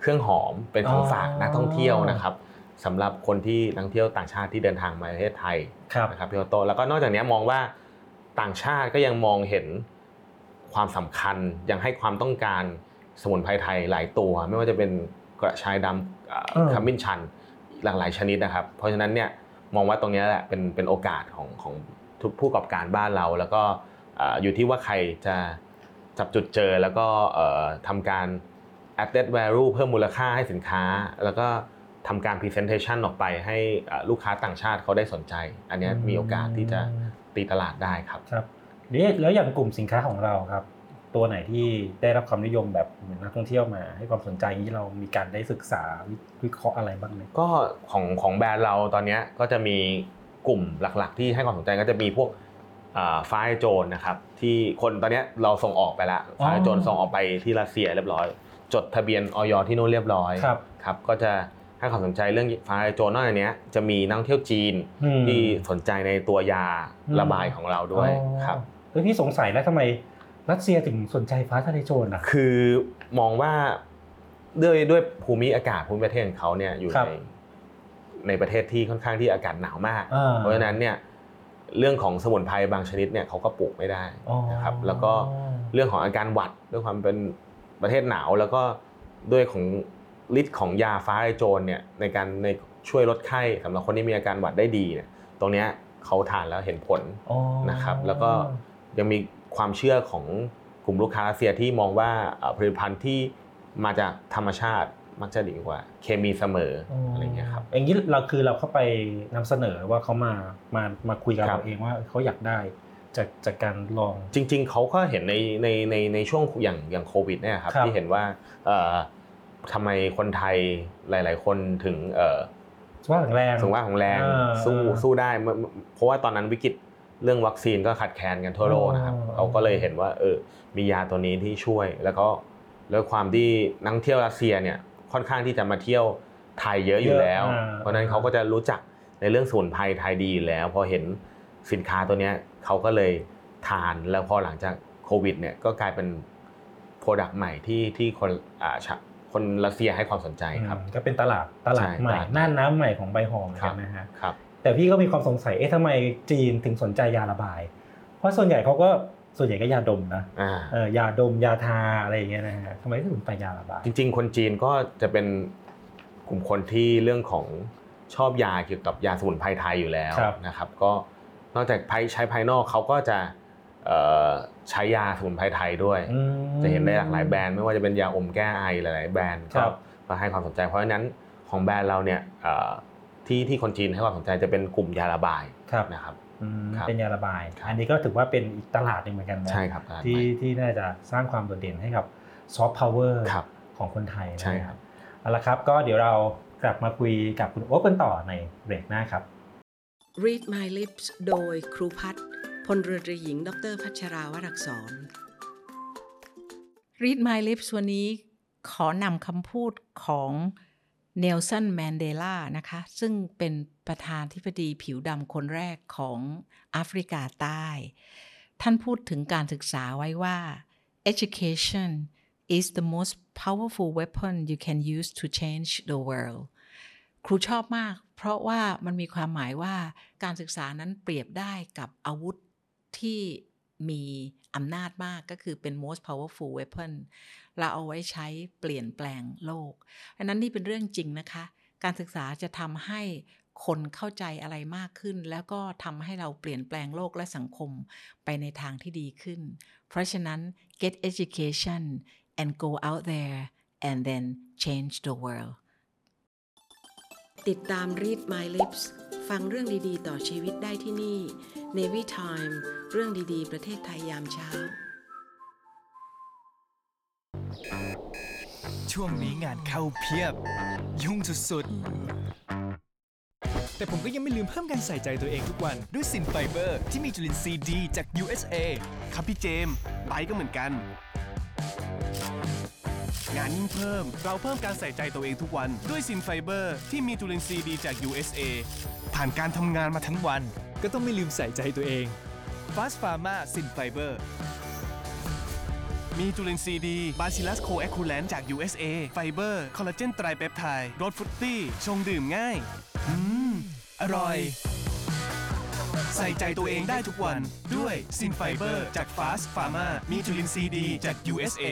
Speaker 3: เครื่องหอมเป็นของฝากนักท่องเที่ยวนะครับสำหรับคนที่นักท่องเที่ยวต่างชาติที่เดินทางมาประเทศไทย
Speaker 4: ครับ
Speaker 3: นะครับพี่ออโต้แล้วก็นอกจากนี้มองว่าต่างชาติก็ยังมองเห็นความสำคัญยังให้ความต้องการสมุนไพรไทยหลายตัว ไม่ว่าจะเป็น กระชายดำเอ่อ
Speaker 4: เออ
Speaker 3: ขมิ้นชันหลากหลายชนิดนะครับ เพราะฉะนั้นเนี่ยมองว่าตรงนี้แหละเป็นเป็นโอกาสของของทุกผู้ประกอบการบ้านเรา แล้วก็เอ่ออยู่ที่ว่าใครจะจับจุดเจอแล้วก็เอ่อทำการ added value เพิ่มมูลค่าให้สินค้า แล้วก็ทำการ presentation ออกไปให้เอ่อลูกค้าต่างชาติเขาได้สนใจ อันเนี้ยมีโอกาสที่จะตีตลาดได้ครับ
Speaker 4: ครับนี่แล้วอย่างกลุ่มสินค้าของเราครับ ตัวไหนที่ได้รับความนิยมแบบเหมือนนักท่องเที่ยวมา ให้ความสนใจอย่างนี้เรามีการได้ศึกษาวิวิเคราะห์อะไรบ้างไหม
Speaker 3: ก็ของของแบรนด์เราตอนเนี้ยก็จะมีกลุ่มหลัก ๆ ที่ให้ความสนใจก็จะมีพวกฟ้าโจรนะครับที่คนตอนเนี้ยเราส่งออกไปแล้วฟ้าโจรส่งออกไปที่รัสเซียเรียบร้อย จดทะเบียนออยที่นู่นเรียบร้อย
Speaker 4: ครับ
Speaker 3: ครับก็จะให้ความสนใจเรื่องฟ้าโจรนอกจากเนี้ยจะมีนักท่องเที่ยวจีน
Speaker 4: อืม
Speaker 3: ที่สนใจในตัวยา
Speaker 4: อืม
Speaker 3: ระบายของเราด้วย
Speaker 4: อ๋อ
Speaker 3: ครับ
Speaker 4: เฮ้ยพี่สงสัยแล้วทำไม รัสเซียถึงสนใจฟ้าทะลายโจรอะ
Speaker 3: คือมองว่าด้วยด้วยภูมิอากาศภูมิประเทศของเขาเนี่ยอยู่
Speaker 4: ครับ
Speaker 3: ในในประเทศที่ค่อนข้างที่อากาศหนาวมาก
Speaker 4: อ่า
Speaker 3: เพราะฉะนั้นเนี่ยเรื่องของสมุนไพรบางชนิดเนี่ยเขาก็ปลูกไม่ได้
Speaker 4: อ๋อ
Speaker 3: นะครับแล้วก็เรื่องของอาการหวัดด้วยความเป็นประเทศหนาวแล้วก็ด้วยของฤทธิ์ของยาฟ้าไอโจรเนี่ยในการในช่วยลดไข้สำหรับคนที่มีอาการหวัดได้ดีเนี่ยตรงเนี้ยเขาทานแล้วเห็นผล
Speaker 4: อ๋อ
Speaker 3: นะครับ แล้วก็ยังมี ความเชื่อของกลุ่มลูกค้ารัสเซียที่มองว่าเอ่อผลิตภัณฑ์ที่มาจากธรรมชาติมักจะดีกว่า เคมีเสมออะไรเงี้ยครับ
Speaker 4: อย่างนี้เราคือเราเข้าไปนำเสนอว่าเขามามามาคุยกับ
Speaker 3: ครับ
Speaker 4: เราเองว่าเขาอยากได้จากจากการลอง
Speaker 3: จริง ๆเขาก็เห็นในในในในช่วงอย่างอย่างโควิดเนี่ยครับ
Speaker 4: ครับ
Speaker 3: ที่เห็นว่าเอ่อทำไมคนไทยหลาย ๆ คนถึงเอ่อ
Speaker 4: สุขภาพแข็งแรง
Speaker 3: สุขภาพของแรง
Speaker 4: อ่า
Speaker 3: สู้
Speaker 4: อ่า
Speaker 3: สู้ได้เมื่อเพราะว่าตอนนั้นวิกฤต เรื่องวัคซีนก็ขาดแคลนกันทั่วโลกนะครับ
Speaker 4: อ๋อ
Speaker 3: เขาก็เลยเห็นว่าเออมียาตัวนี้ที่ช่วย แล้วก็แล้วความที่นักท่องเที่ยวรัสเซียเนี่ยค่อนข้างที่จะมาเที่ยวไทยเยอะอยู่แล้ว
Speaker 4: เยอะอ่า
Speaker 3: เพราะฉะนั้นเขาก็จะรู้จักในเรื่องสมุนไพรไทยดีอยู่แล้ว พอเห็นสินค้าตัวเนี้ยเขาก็เลยทานแล้วพอหลังจากโควิดเนี่ยก็กลายเป็นโปรดักต์ใหม่ที่ที่คนอ่าชะคนรัสเซียให้ความสนใจครับ
Speaker 4: อืมก็เป็นตลาดตลาด
Speaker 3: ใช่
Speaker 4: ใหม่
Speaker 3: ตลาด
Speaker 4: น่านน้ำใหม่ของใบหอมเหมือน
Speaker 3: ครั
Speaker 4: กับนนะฮะ
Speaker 3: ครับ
Speaker 4: แต่พี่ก็มีความสงสัยเอ๊ะทำไมจีนถึงสนใจยาระบาย เพราะส่วนใหญ่เขาก็ส่วนใหญ่ก็ยาดมนะ
Speaker 3: อ่า
Speaker 4: เออยาดมยาทาอะไรอย่างเงี้ยนะฮะทำไมถึงไปยาระบาย
Speaker 3: จริง ๆ คนจีนก็จะเป็นกลุ่มคนที่เรื่องของชอบยาเกี่ยวกับยาสมุนไพรไทยอยู่แล้ว
Speaker 4: ครับ
Speaker 3: นะครับ ก็นอกจากภายใช้ภายนอกเขาก็จะเอ่อใช้ยาสมุนไพรไทยด้วย
Speaker 4: อืม
Speaker 3: จะเห็นได้หลากหลายแบรนด์ไม่ว่าจะเป็นยาอมแก้ไอหลายๆแบรนด์
Speaker 4: ครั
Speaker 3: ก็
Speaker 4: บ
Speaker 3: มาให้ความสนใจเพราะฉะนั้นของแบรนด์เราเนี่ยเอ่อ ที่ที่คนจีนให้ความสนใจจะเป็นกลุ่มยาระบาย
Speaker 4: ครับ
Speaker 3: นะครับ
Speaker 4: อืม
Speaker 3: ครับ
Speaker 4: เป็นยาระบาย
Speaker 3: ครับ
Speaker 4: อันนี้ก็ถือว่าเป็นอีกตลาดหนึ่งเหมือนกันนะ
Speaker 3: ใช่ครับ
Speaker 4: ที่ที่น่าจะสร้างความโดดเด่นให้กับซอฟต์พาวเวอร์
Speaker 3: ครับ
Speaker 4: ของคนไทยนะ
Speaker 3: ใช่ครับ
Speaker 4: เอาละครับก็เดี๋ยวเรากลับมาคุยกับคุณโอ๊ตกันต่อในเบรกหน้าครับ
Speaker 5: Read My Lips โดยครูพัฒน์พลเรือตรีหญิง ดรพัชราวรักษร Read My Lips วันนี้ขอนำคำพูดของ เนลสันแมนเดลานะคะ ซึ่งเป็นประธานธิบดีผิวดำคนแรกของแอฟริกาใต้ ท่านพูดถึงการศึกษาไว้ว่า education is the most powerful weapon you can use to change the world ครูชอบมาก เพราะว่ามันมีความหมายว่าการศึกษานั้นเปรียบได้กับอาวุธที่มี อำนาจมากก็คือเป็น most powerful weapon เราเอาไว้ใช้เปลี่ยนแปลงโลกอันนั้นนี่เป็นเรื่องจริงนะคะ การศึกษาจะทำให้คนเข้าใจอะไรมากขึ้น แล้วก็ทำให้เราเปลี่ยนแปลงโลกและสังคมไปในทางที่ดีขึ้น เพราะฉะนั้น get education and go out there and then change the world ติดตาม Read My Lips ฟังเรื่องดีๆ ต่อชีวิตได้ที่นี่ Navy Time เรื่องดีๆ ประเทศไทยยามเช้า
Speaker 6: ช่วงนี้งานเข้าเพียบ ยุ่งสุดๆ แต่ผมก็ยังไม่ลืมเพิ่มการใส่ใจตัวเองทุกวัน ด้วยซินไฟเบอร์ ที่มีจุลินทรีย์ดีจาก USA
Speaker 7: ครับพี่เจมส์ไปก็เหมือนกัน งานยิ่งเพิ่ม เราเพิ่มการใส่ใจตัวเองทุกวัน ด้วยซินไฟเบอร์ ที่มีจุลินทรีย์ดีจาก USA ผ่านการทำงานมาทั้งวัน
Speaker 6: ก็ต้องไม่ลืมใส่ใจตัวเอง Fast Pharma ซินไฟเบอร์
Speaker 7: มีจุลินทรีย์ดี Bacillus coagulans จาก USA ไฟเบอร์ คอลลาเจน tripeptide รส fruity ชงดื่มง่าย อืม อร่อย ใส่ใจตัวเองได้ทุกวัน ด้วยซินไฟเบอร์จาก Fast Pharma มีจุลินทรีย์ดีจาก USA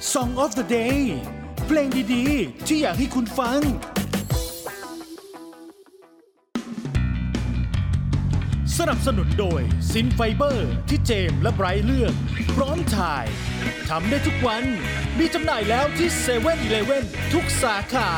Speaker 8: Song of the Day เพลงดีๆ ที่อยากให้คุณฟัง สนับสนุนโดยซินไฟเบอร์ที่เจมส์และไบรท์เลือก พร้อมถ่ายทำได้ทุกวัน มีจำหน่ายแล้วที่7 e เ e ่ e อทุกสาขา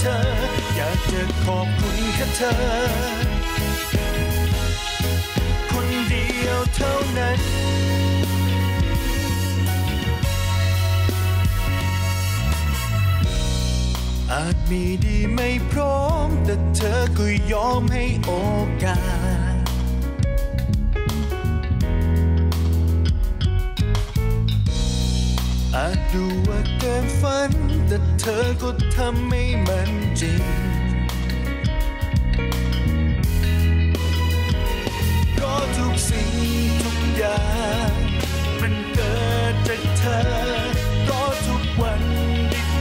Speaker 8: เพราะเธอ อยากจะขอบคุณแค่เธอ คนเดียวเท่านั้นอาจมีดีไม่พร้อม แต่เธอก็ยอมให้โอกาส อาจดูว่าเกินฝัน แต่เธอก็ทำให้มันจริง เพราะทุกสิ่งทุกอย่าง มันเกิดจากเธอ เพราะทุกวัน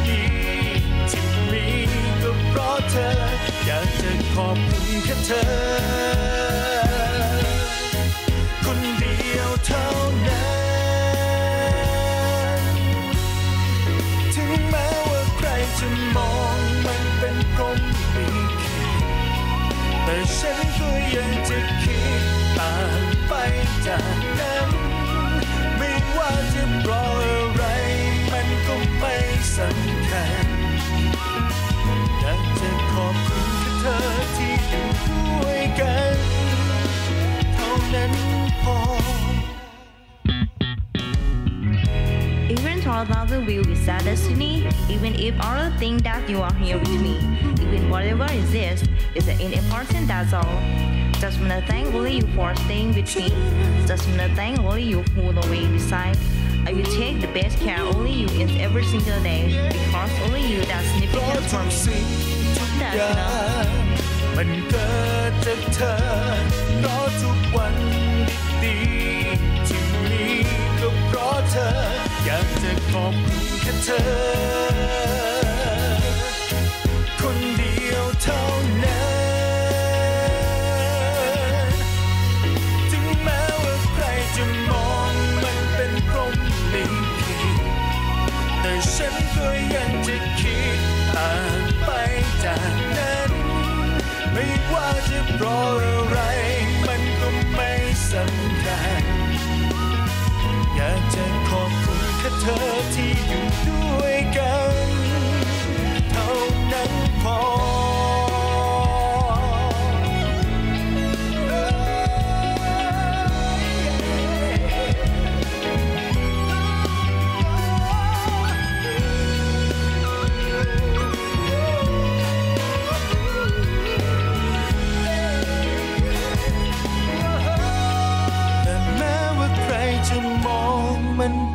Speaker 8: ดีๆที่มีก็เพราะเธอ อยากจะขอบคุณแค่เธอ จากนั้น ไม่ว่าจะเพราะอะไร มันก็ไม่สำคัญ อยากจะขอบคุณแค่เธอที่อยู่ด้วยกัน เท่านั้นพอ
Speaker 9: Even though nothing will be sad destiny, even if all think that you are here with me, even whatever exists is an important that's all. Just wanna thank only you for staying with me. Just wanna thank only you who the way decide. I will take the best care only you in every single day because only you that's
Speaker 8: เพราะ
Speaker 9: significant
Speaker 8: ทุ
Speaker 9: for
Speaker 8: ก
Speaker 9: me.
Speaker 8: สิ่งทุกอย่างมันเกิดจากเธอ เพราะทุกวันดีๆที่มีก็เพราะเธอ อยากจะขอบคุณแค่เธอ นก็ยังจะคิดผ่านไปจากนั้น ไม่ว่าจะเพราะอะไร มันก็ไม่สำคัญ อยากจะขอบคุณแค่เธอที่อยู่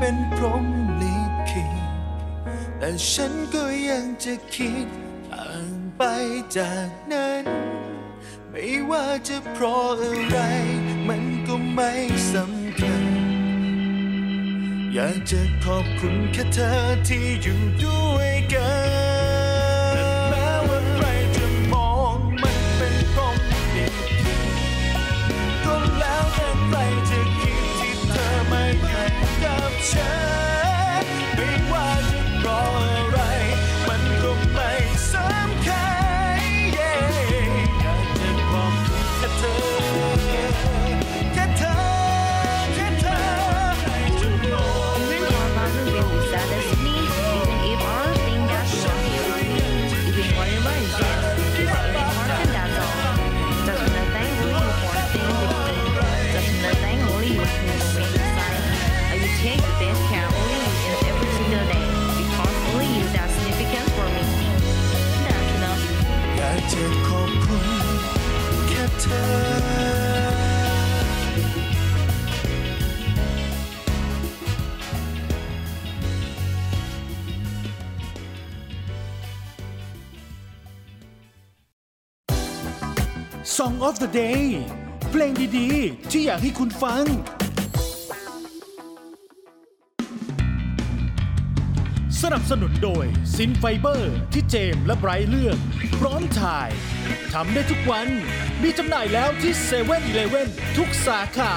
Speaker 8: เป็นพรหมลิขิตแต่ฉันก็ยังจะคิดต่างไปจากนั้น ไม่ว่าจะเพราะอะไร มันก็ไม่สำคัญ อยากจะขอบคุณแค่เธอที่อยู่ด้วยกัน กั
Speaker 9: Day
Speaker 8: เพ
Speaker 10: ลงดีๆ ที่อยากให้คุณฟัง สนับสนุนโดยซินไฟเบอร์ที่เจมส์และไบรท์เลือก พร้อมถ่ายทำได้ทุกวัน มีจำหน่ายแล้วที่7 e เ e ่ e อทุกสาขา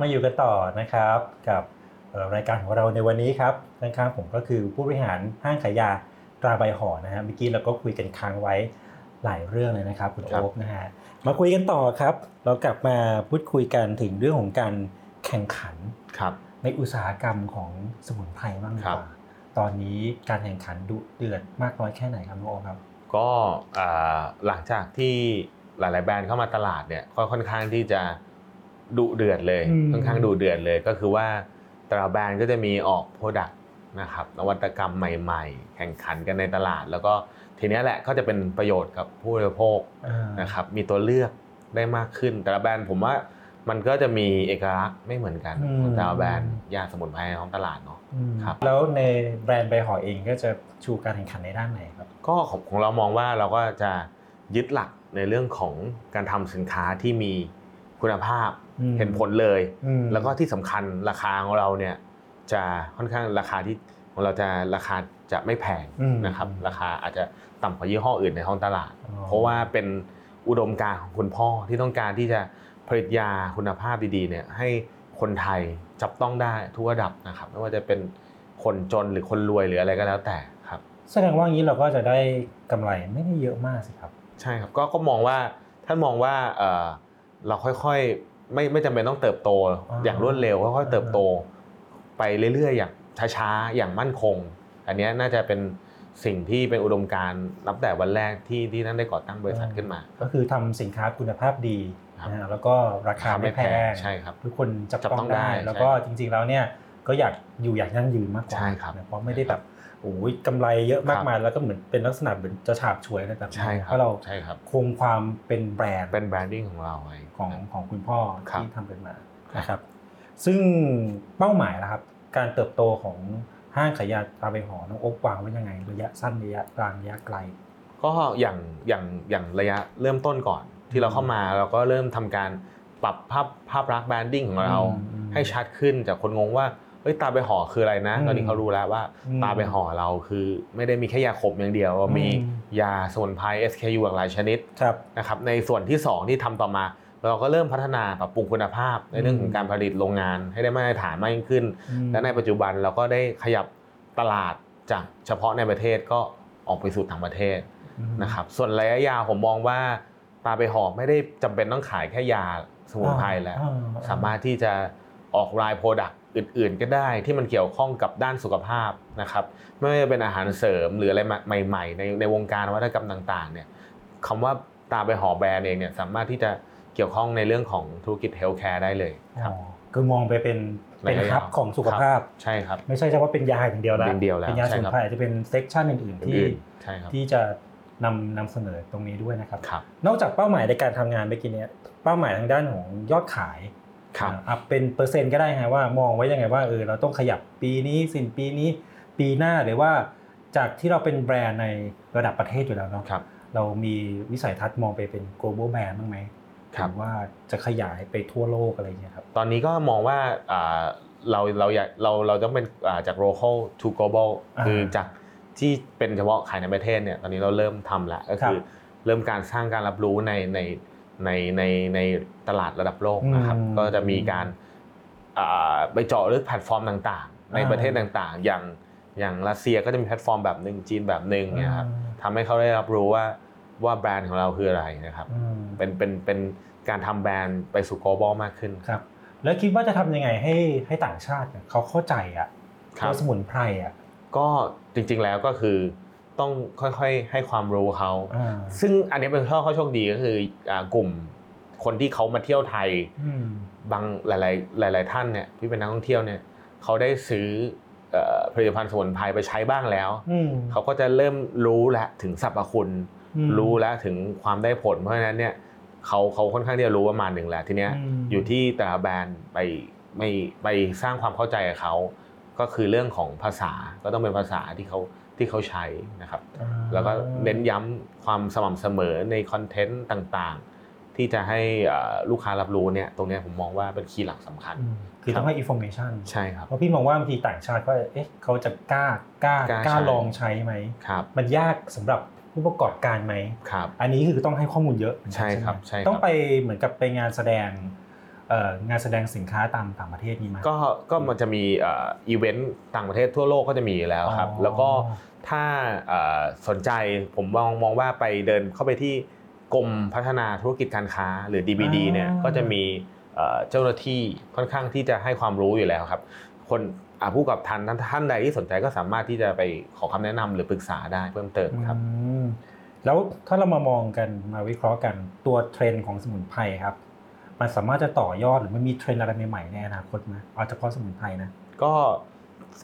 Speaker 2: มาอยู่
Speaker 4: กันต่อนะครับกับเอ่อรายการของเราในวันนี้ครับข้างๆผมก็คือผู้บริหารห้างขายยาตราใบห่อนะฮะเมื่อกี้เราก็คุยกันค้างไว้หลายเรื่องเลยนะครับคุณ
Speaker 3: ครับ
Speaker 4: โอ๊คนะฮะมาคุยกันต่อครับ เรากลับมาพูดคุยกันถึงเรื่องของการแข่งขัน
Speaker 3: ครับ
Speaker 4: ในอุตสาหกรรมของสมุนไพรบ้างดี
Speaker 3: ครั
Speaker 4: ก
Speaker 3: บ
Speaker 4: ว่าตอนนี้การแข่งขันดุเดือดมากน้อยแค่ไหนครับน้องโอ๊คครับ
Speaker 3: ก็อ่าหลังจากที่หลาย ๆ แบรนด์เข้ามาตลาดเนี่ยก็ค่อนข้างที่จะ ดุเดือดเลย
Speaker 4: อืม
Speaker 3: ค่อนข้างดุเดือดเลยก็คือว่าแต่ละแบรนด์ก็จะมีออก product นะครับนวัตกรรมใหม่ๆ แข่งขันกันในตลาด แล้วก็ทีเนี้ยแหละก็จะเป็นประโยชน์กับผู้บริโภค
Speaker 4: อ่า
Speaker 3: นะครับมีตัวเลือกได้มากขึ้น แต่ละแบรนด์ผมว่ามันก็จะมีเอกลักษณ์ไม่เหมือนกัน
Speaker 4: อืม
Speaker 3: ของแต่ละแบรนด์ยาสมุนไพรในท้องตลาดเนาะ
Speaker 4: อืม
Speaker 3: ครับ
Speaker 4: แล้วในแบรนด์ใบห่อเองก็จะชูการแข่งขันในด้านไหนครับ
Speaker 3: ก็ของของเรามองว่าเราก็จะยึดหลักในเรื่องของการทำสินค้าที่มีคุณภาพ
Speaker 4: อืม
Speaker 3: เห็นผลเลย
Speaker 4: อืม
Speaker 3: แล้วก็ที่สำคัญราคาของเราเนี่ยจะค่อนข้างราคาที่ของเราจะราคาจะไม่แพง
Speaker 4: อืม
Speaker 3: นะครับราคาอาจจะต่ำกว่ายี่ห้ออื่นในท้องตลาด
Speaker 4: อ๋อ
Speaker 3: เพราะว่าเป็นอุดมการณ์ของคุณพ่อที่ต้องการที่จะผลิตยาคุณภาพดีๆเนี่ยให้คนไทยจับต้องได้ทุกระดับนะครับไม่ว่าจะเป็นคนจนหรือคนรวยหรืออะไรก็แล้วแต่ครับ
Speaker 4: แสดงว่างี้เราก็จะได้กำไรไม่ได้เยอะมากสิครับ
Speaker 3: ใช่ครับก็ก็มองว่าท่านมองว่าเอ่อเราค่อยๆ ไม่ไม่จำเป็นต้องเติบโต
Speaker 4: อ่า
Speaker 3: อย่างรวดเร็วค่อยๆเติบโต ไปเรื่อยๆอย่างช้าๆอย่างมั่นคง อันเนี้ยน่าจะเป็นสิ่งที่เป็นอุดมการณ์นับแต่วันแรกที่ที่ท่านได้ก่อตั้งบริษัทขึ้นมา
Speaker 4: ก็คือทำสินค้าคุณภาพดี
Speaker 3: ครับ
Speaker 4: นะฮะแล้วก็ราคาไม่แพง
Speaker 3: ใช่ครับ
Speaker 4: ทุกคนจับ
Speaker 3: จับ
Speaker 4: ต้
Speaker 3: ต้
Speaker 4: อ
Speaker 3: องงได้
Speaker 4: ได้ แล้ว
Speaker 3: ใช่
Speaker 4: ก็จริงๆแล้วเนี่ยก็อยากอยู่อยากยั่งยืนมากกว่า
Speaker 3: ใช่ครับ
Speaker 4: นะเพราะไม่ได้แบบโอ้ยกำไรเยอะมากมายแล้วก็เหมือนเป็นลักษณะเหมือนจะฉาบฉวยอะไรแบบนี้
Speaker 3: ใช่ครับ
Speaker 4: เพราะเรา
Speaker 3: ใช่ครับ
Speaker 4: คงความเป็นแบรนด์
Speaker 3: เป็นแบรนดิ้งของเราไว้
Speaker 4: ของของคุณพ่อ
Speaker 3: ครับ
Speaker 4: ที่ทำเป็นมานะครับ ซึ่งเป้าหมายนะครับ การเติบโตของห้างขายยาตราใบหอน้องโอ๊กวางไว้ยังไง ระยะสั้นระยะกลางระยะไกล
Speaker 3: ก็อย่างอย่างอย่างระยะเริ่มต้นก่อนที่เราเข้ามาเราก็เริ่มทำการปรับภาพภาพลักษณ์แบรนดิ้งของเรา
Speaker 4: อืม
Speaker 3: ให้ชัดขึ้นจากคนงงว่า เฮ้ยตาไปห่อคืออะไรนะ
Speaker 4: อืม
Speaker 3: ตอนนี้เขารู้แล้วว่า
Speaker 4: อืม
Speaker 3: ตาไปห่อเราคือไม่ได้มีแค่ยาขมอย่างเดียวมี
Speaker 4: อืม
Speaker 3: ยาสมุนไพร SKU หลากหลายชนิด
Speaker 4: ครับ
Speaker 3: นะครับในส่วนที่สองที่ทำต่อมา เราก็เริ่มพัฒนาปรับปรุงคุณภาพในเรื่องของการผลิตโรงงานให้ได้มาตรฐานมากยิ่งขึ้น
Speaker 4: อืม
Speaker 3: และในปัจจุบันเราก็ได้ขยับตลาดจากเฉพาะในประเทศก็ออกไปสู่ต่างประเทศนะครับส่วนระยะยาวผมมองว่าตราใบห่อไม่ได้จำเป็นต้องขายแค่ยาสมุนไพรแล้ว
Speaker 4: อ่า
Speaker 3: สามารถที่จะออกราย product อื่นๆก็ได้ที่มันเกี่ยวข้องกับด้านสุขภาพนะครับไม่ว่าจะเป็นอาหารเสริมหรืออะไรใหม่ๆ ในในวงการนวัตกรรมต่างๆเนี่ยคำว่าตราใบห่อแบรนด์เองเนี่ยสามารถที่จะเกี่ยวข้องในเรื่องของธุรกิจ healthcare ได้เลยครับ
Speaker 4: อ๋อคือมองไปเป็นเป็น
Speaker 3: ระยะยาว
Speaker 4: hub ของสุขภาพ
Speaker 3: ใช่ครับ
Speaker 4: ไม่ใช่เฉพาะเป็นยาอย่างเดียวแล้ว
Speaker 3: อย่างเดียวแล้ว
Speaker 4: เป็นยา
Speaker 3: ใช่ครับสมุน
Speaker 4: ไพรอาจจะเป็น section อื่นๆที่
Speaker 3: อื่นๆใช่ครับ
Speaker 4: ที่จะนำนำเสนอตรงนี้ด้วยนะครับ
Speaker 3: ครับ
Speaker 4: นอกจากเป้าหมายในการทำงานเมื่อกี้เนี้ยเป้าหมายทางด้านของยอดขาย
Speaker 3: ครับ
Speaker 4: อะ up เป็นเปอร์เซ็นต์ก็ได้ฮะว่ามองไว้ยังไงว่าเออเราต้องขยับปีนี้สิ้นปีนี้ปีหน้าหรือว่าจากที่เราเป็นแบรนด์ในระดับประเทศอยู่แล้วเนาะ
Speaker 3: ครับ
Speaker 4: เรามีวิสัยทัศน์มองไปเป็น global brand บ้างไหม
Speaker 3: ครับ
Speaker 4: หรือว่าจะขยายไปทั่วโลกอะไรอย่างเงี้ยครับ
Speaker 3: ตอนนี้ก็มองว่าอ่าเราเราอยากเราเราต้องเป็นอ่าจาก local to global
Speaker 4: อ่า
Speaker 3: คือจากที่เป็นเฉพาะขายในประเทศเนี่ยตอนนี้เราเริ่มทำแล้วก็คือ
Speaker 4: ครับ
Speaker 3: เริ่มการสร้างการรับรู้ในใน ในในในตลาดระดับโลกนะครับ
Speaker 4: อืม
Speaker 3: ก็จะมีการอ่าไปเจาะลึกแพลตฟอร์มต่างๆ ใน
Speaker 4: อ่า
Speaker 3: ประเทศต่างๆ อย่างอย่างรัสเซียก็จะมีแพลตฟอร์มแบบหนึ่งจีนแบบหนึ่งเนี่ยครับ
Speaker 4: อ่า
Speaker 3: ทำให้เขาได้รับรู้ว่าว่าแบรนด์ของเราคืออะไรนะครับ
Speaker 4: อืม
Speaker 3: เป็นเป็นเป็นการทำแบรนด์ไปสู่ global มากขึ้น
Speaker 4: ครับ แล้วคิดว่าจะทำยังไงให้ให้ต่างชาติเนี่ยเขาเข้าใจอะ
Speaker 3: ครับ
Speaker 4: ว่าสมุนไพรอะ
Speaker 3: ก็จริงๆแล้วก็คือ ต้องค่อยๆ ให้ความรู้เขา
Speaker 4: อ่า
Speaker 3: ซึ่งอันนี้เป็นข้อข้อโชคดีก็คืออ่ากลุ่มคนที่เขามาเที่ยวไทย
Speaker 4: อืม
Speaker 3: บางหลาย ๆ หลาย ๆ ท่านเนี่ยที่เป็นนักท่องเที่ยวเนี่ยเขาได้ซื้อเอ่อผลิตภัณฑ์สมุนไพรไปใช้บ้างแล้ว
Speaker 4: อืม
Speaker 3: เขาก็จะเริ่มรู้แล้วถึงสรรพคุณ
Speaker 4: อืม
Speaker 3: รู้แล้วถึงความได้ผล เพราะฉะนั้นเนี่ยเขาเขาค่อนข้างที่จะรู้ประมาณหนึ่งแล้วทีเนี้ย
Speaker 4: อืม
Speaker 3: อยู่ที่แต่ละแบรนด์ไปไม่ไปสร้างความเข้าใจกับเขาก็คือเรื่องของภาษาก็ต้องเป็นภาษาที่เขา ที่เขาใช้นะครับ
Speaker 4: อ่า
Speaker 3: แล้วก็เน้นย้ำความสม่ำเสมอในคอนเทนต์ต่างๆ ที่จะให้เอ่อลูกค้ารับรู้เนี่ยตรงเนี้ยผมมองว่าเป็นคีย์หลักสำคัญ
Speaker 4: อืมคือต้องให้ information
Speaker 3: ใช่ครับ
Speaker 4: เพราะพี่มองว่าบางทีต่างชาติก็เอ๊ะเขาจะกล้ากล้าก
Speaker 3: ล้า
Speaker 4: กล้า
Speaker 3: ใช้
Speaker 4: ลองใช้ไหม
Speaker 3: ครับ
Speaker 4: มันยากสำหรับผู้ประกอบการไหม
Speaker 3: ครับ
Speaker 4: อันนี้คือต้องให้ข้อมูลเยอะเหมือนกัน
Speaker 3: ใช่ครับ
Speaker 4: ไหม
Speaker 3: ใช่ครับ
Speaker 4: ต้องไปเหมือนกับไปงานแสดงเอ่อ งานแสดงสินค้าตามต่างประเทศนี้ไหม
Speaker 3: ก็ก็มันจะมีเอ่ออีเวนต์ต่างประเทศทั่วโลกก็จะมีอยู่แล้วครับ
Speaker 4: อ๋อ
Speaker 3: แล้วก็ถ้าเอ่อสนใจผมมองมองว่าไปเดินเข้าไปที่กรมพัฒนาธุรกิจการค้าหรือ DBD เนี่ยก็จะมีเอ่อเจ้าหน้าที่ค่อนข้างที่จะให้ความรู้อยู่แล้วครับ คนอ่าผู้ประกอบการท่านท่านใดที่สนใจก็สามารถที่จะไปขอคำแนะนำหรือปรึกษาได้เพิ่มเติมครับ
Speaker 4: อืมแล้วถ้าเรามามองกันมาวิเคราะห์กันตัวเทรนด์ของสมุนไพรครับ มันสามารถจะต่อยอดหรือมันมีเทรนด์อะไรใหม่ๆในอนาคตไหมเอาเฉพาะสมุนไพรนะ
Speaker 3: ก็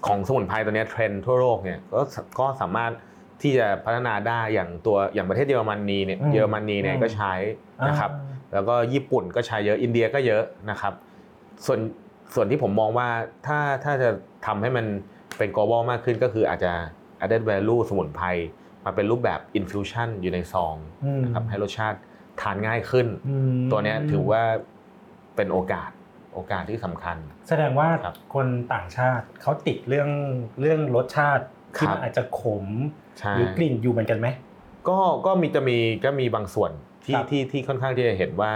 Speaker 3: ของสมุนไพรตัวเนี้ยเทรนด์ทั่วโลกเนี่ยก็สก็สามารถที่จะพัฒนาได้อย่างตัวอย่างประเทศเยอรมนีเนี่ย
Speaker 4: อืม
Speaker 3: เยอรมนีเนี่ย
Speaker 4: อืม
Speaker 3: ก็ใช้นะครับ แล้วก็ญี่ปุ่นก็ใช้เยอะอินเดียก็เยอะนะครับ ส่วนส่วนที่ผมมองว่าถ้าถ้าจะทำให้มันเป็น global มากขึ้นก็คืออาจจะ added value สมุนไพรมาเป็นรูปแบบ infusion อยู่ในซอง
Speaker 4: อืม
Speaker 3: นะครับให้รสชาติ ทานง่ายขึ้น
Speaker 4: อืม
Speaker 3: ตัวเนี้ยถือว่าเป็นโอกาสโอกาสที่สำคัญ
Speaker 4: แสดงว่า
Speaker 3: ครับ
Speaker 4: คนต่างชาติเขาติดเรื่องเรื่องรสชาติที่
Speaker 3: ครับ
Speaker 4: มันอาจจะขม
Speaker 3: ใช่
Speaker 4: หรือกลิ่นอยู่เหมือนกันไหม
Speaker 3: ก็ก็มีจะมีก็มีบางส่วนที่
Speaker 4: ครับ
Speaker 3: ที่ที่ค่อนข้างที่จะเห็นว่า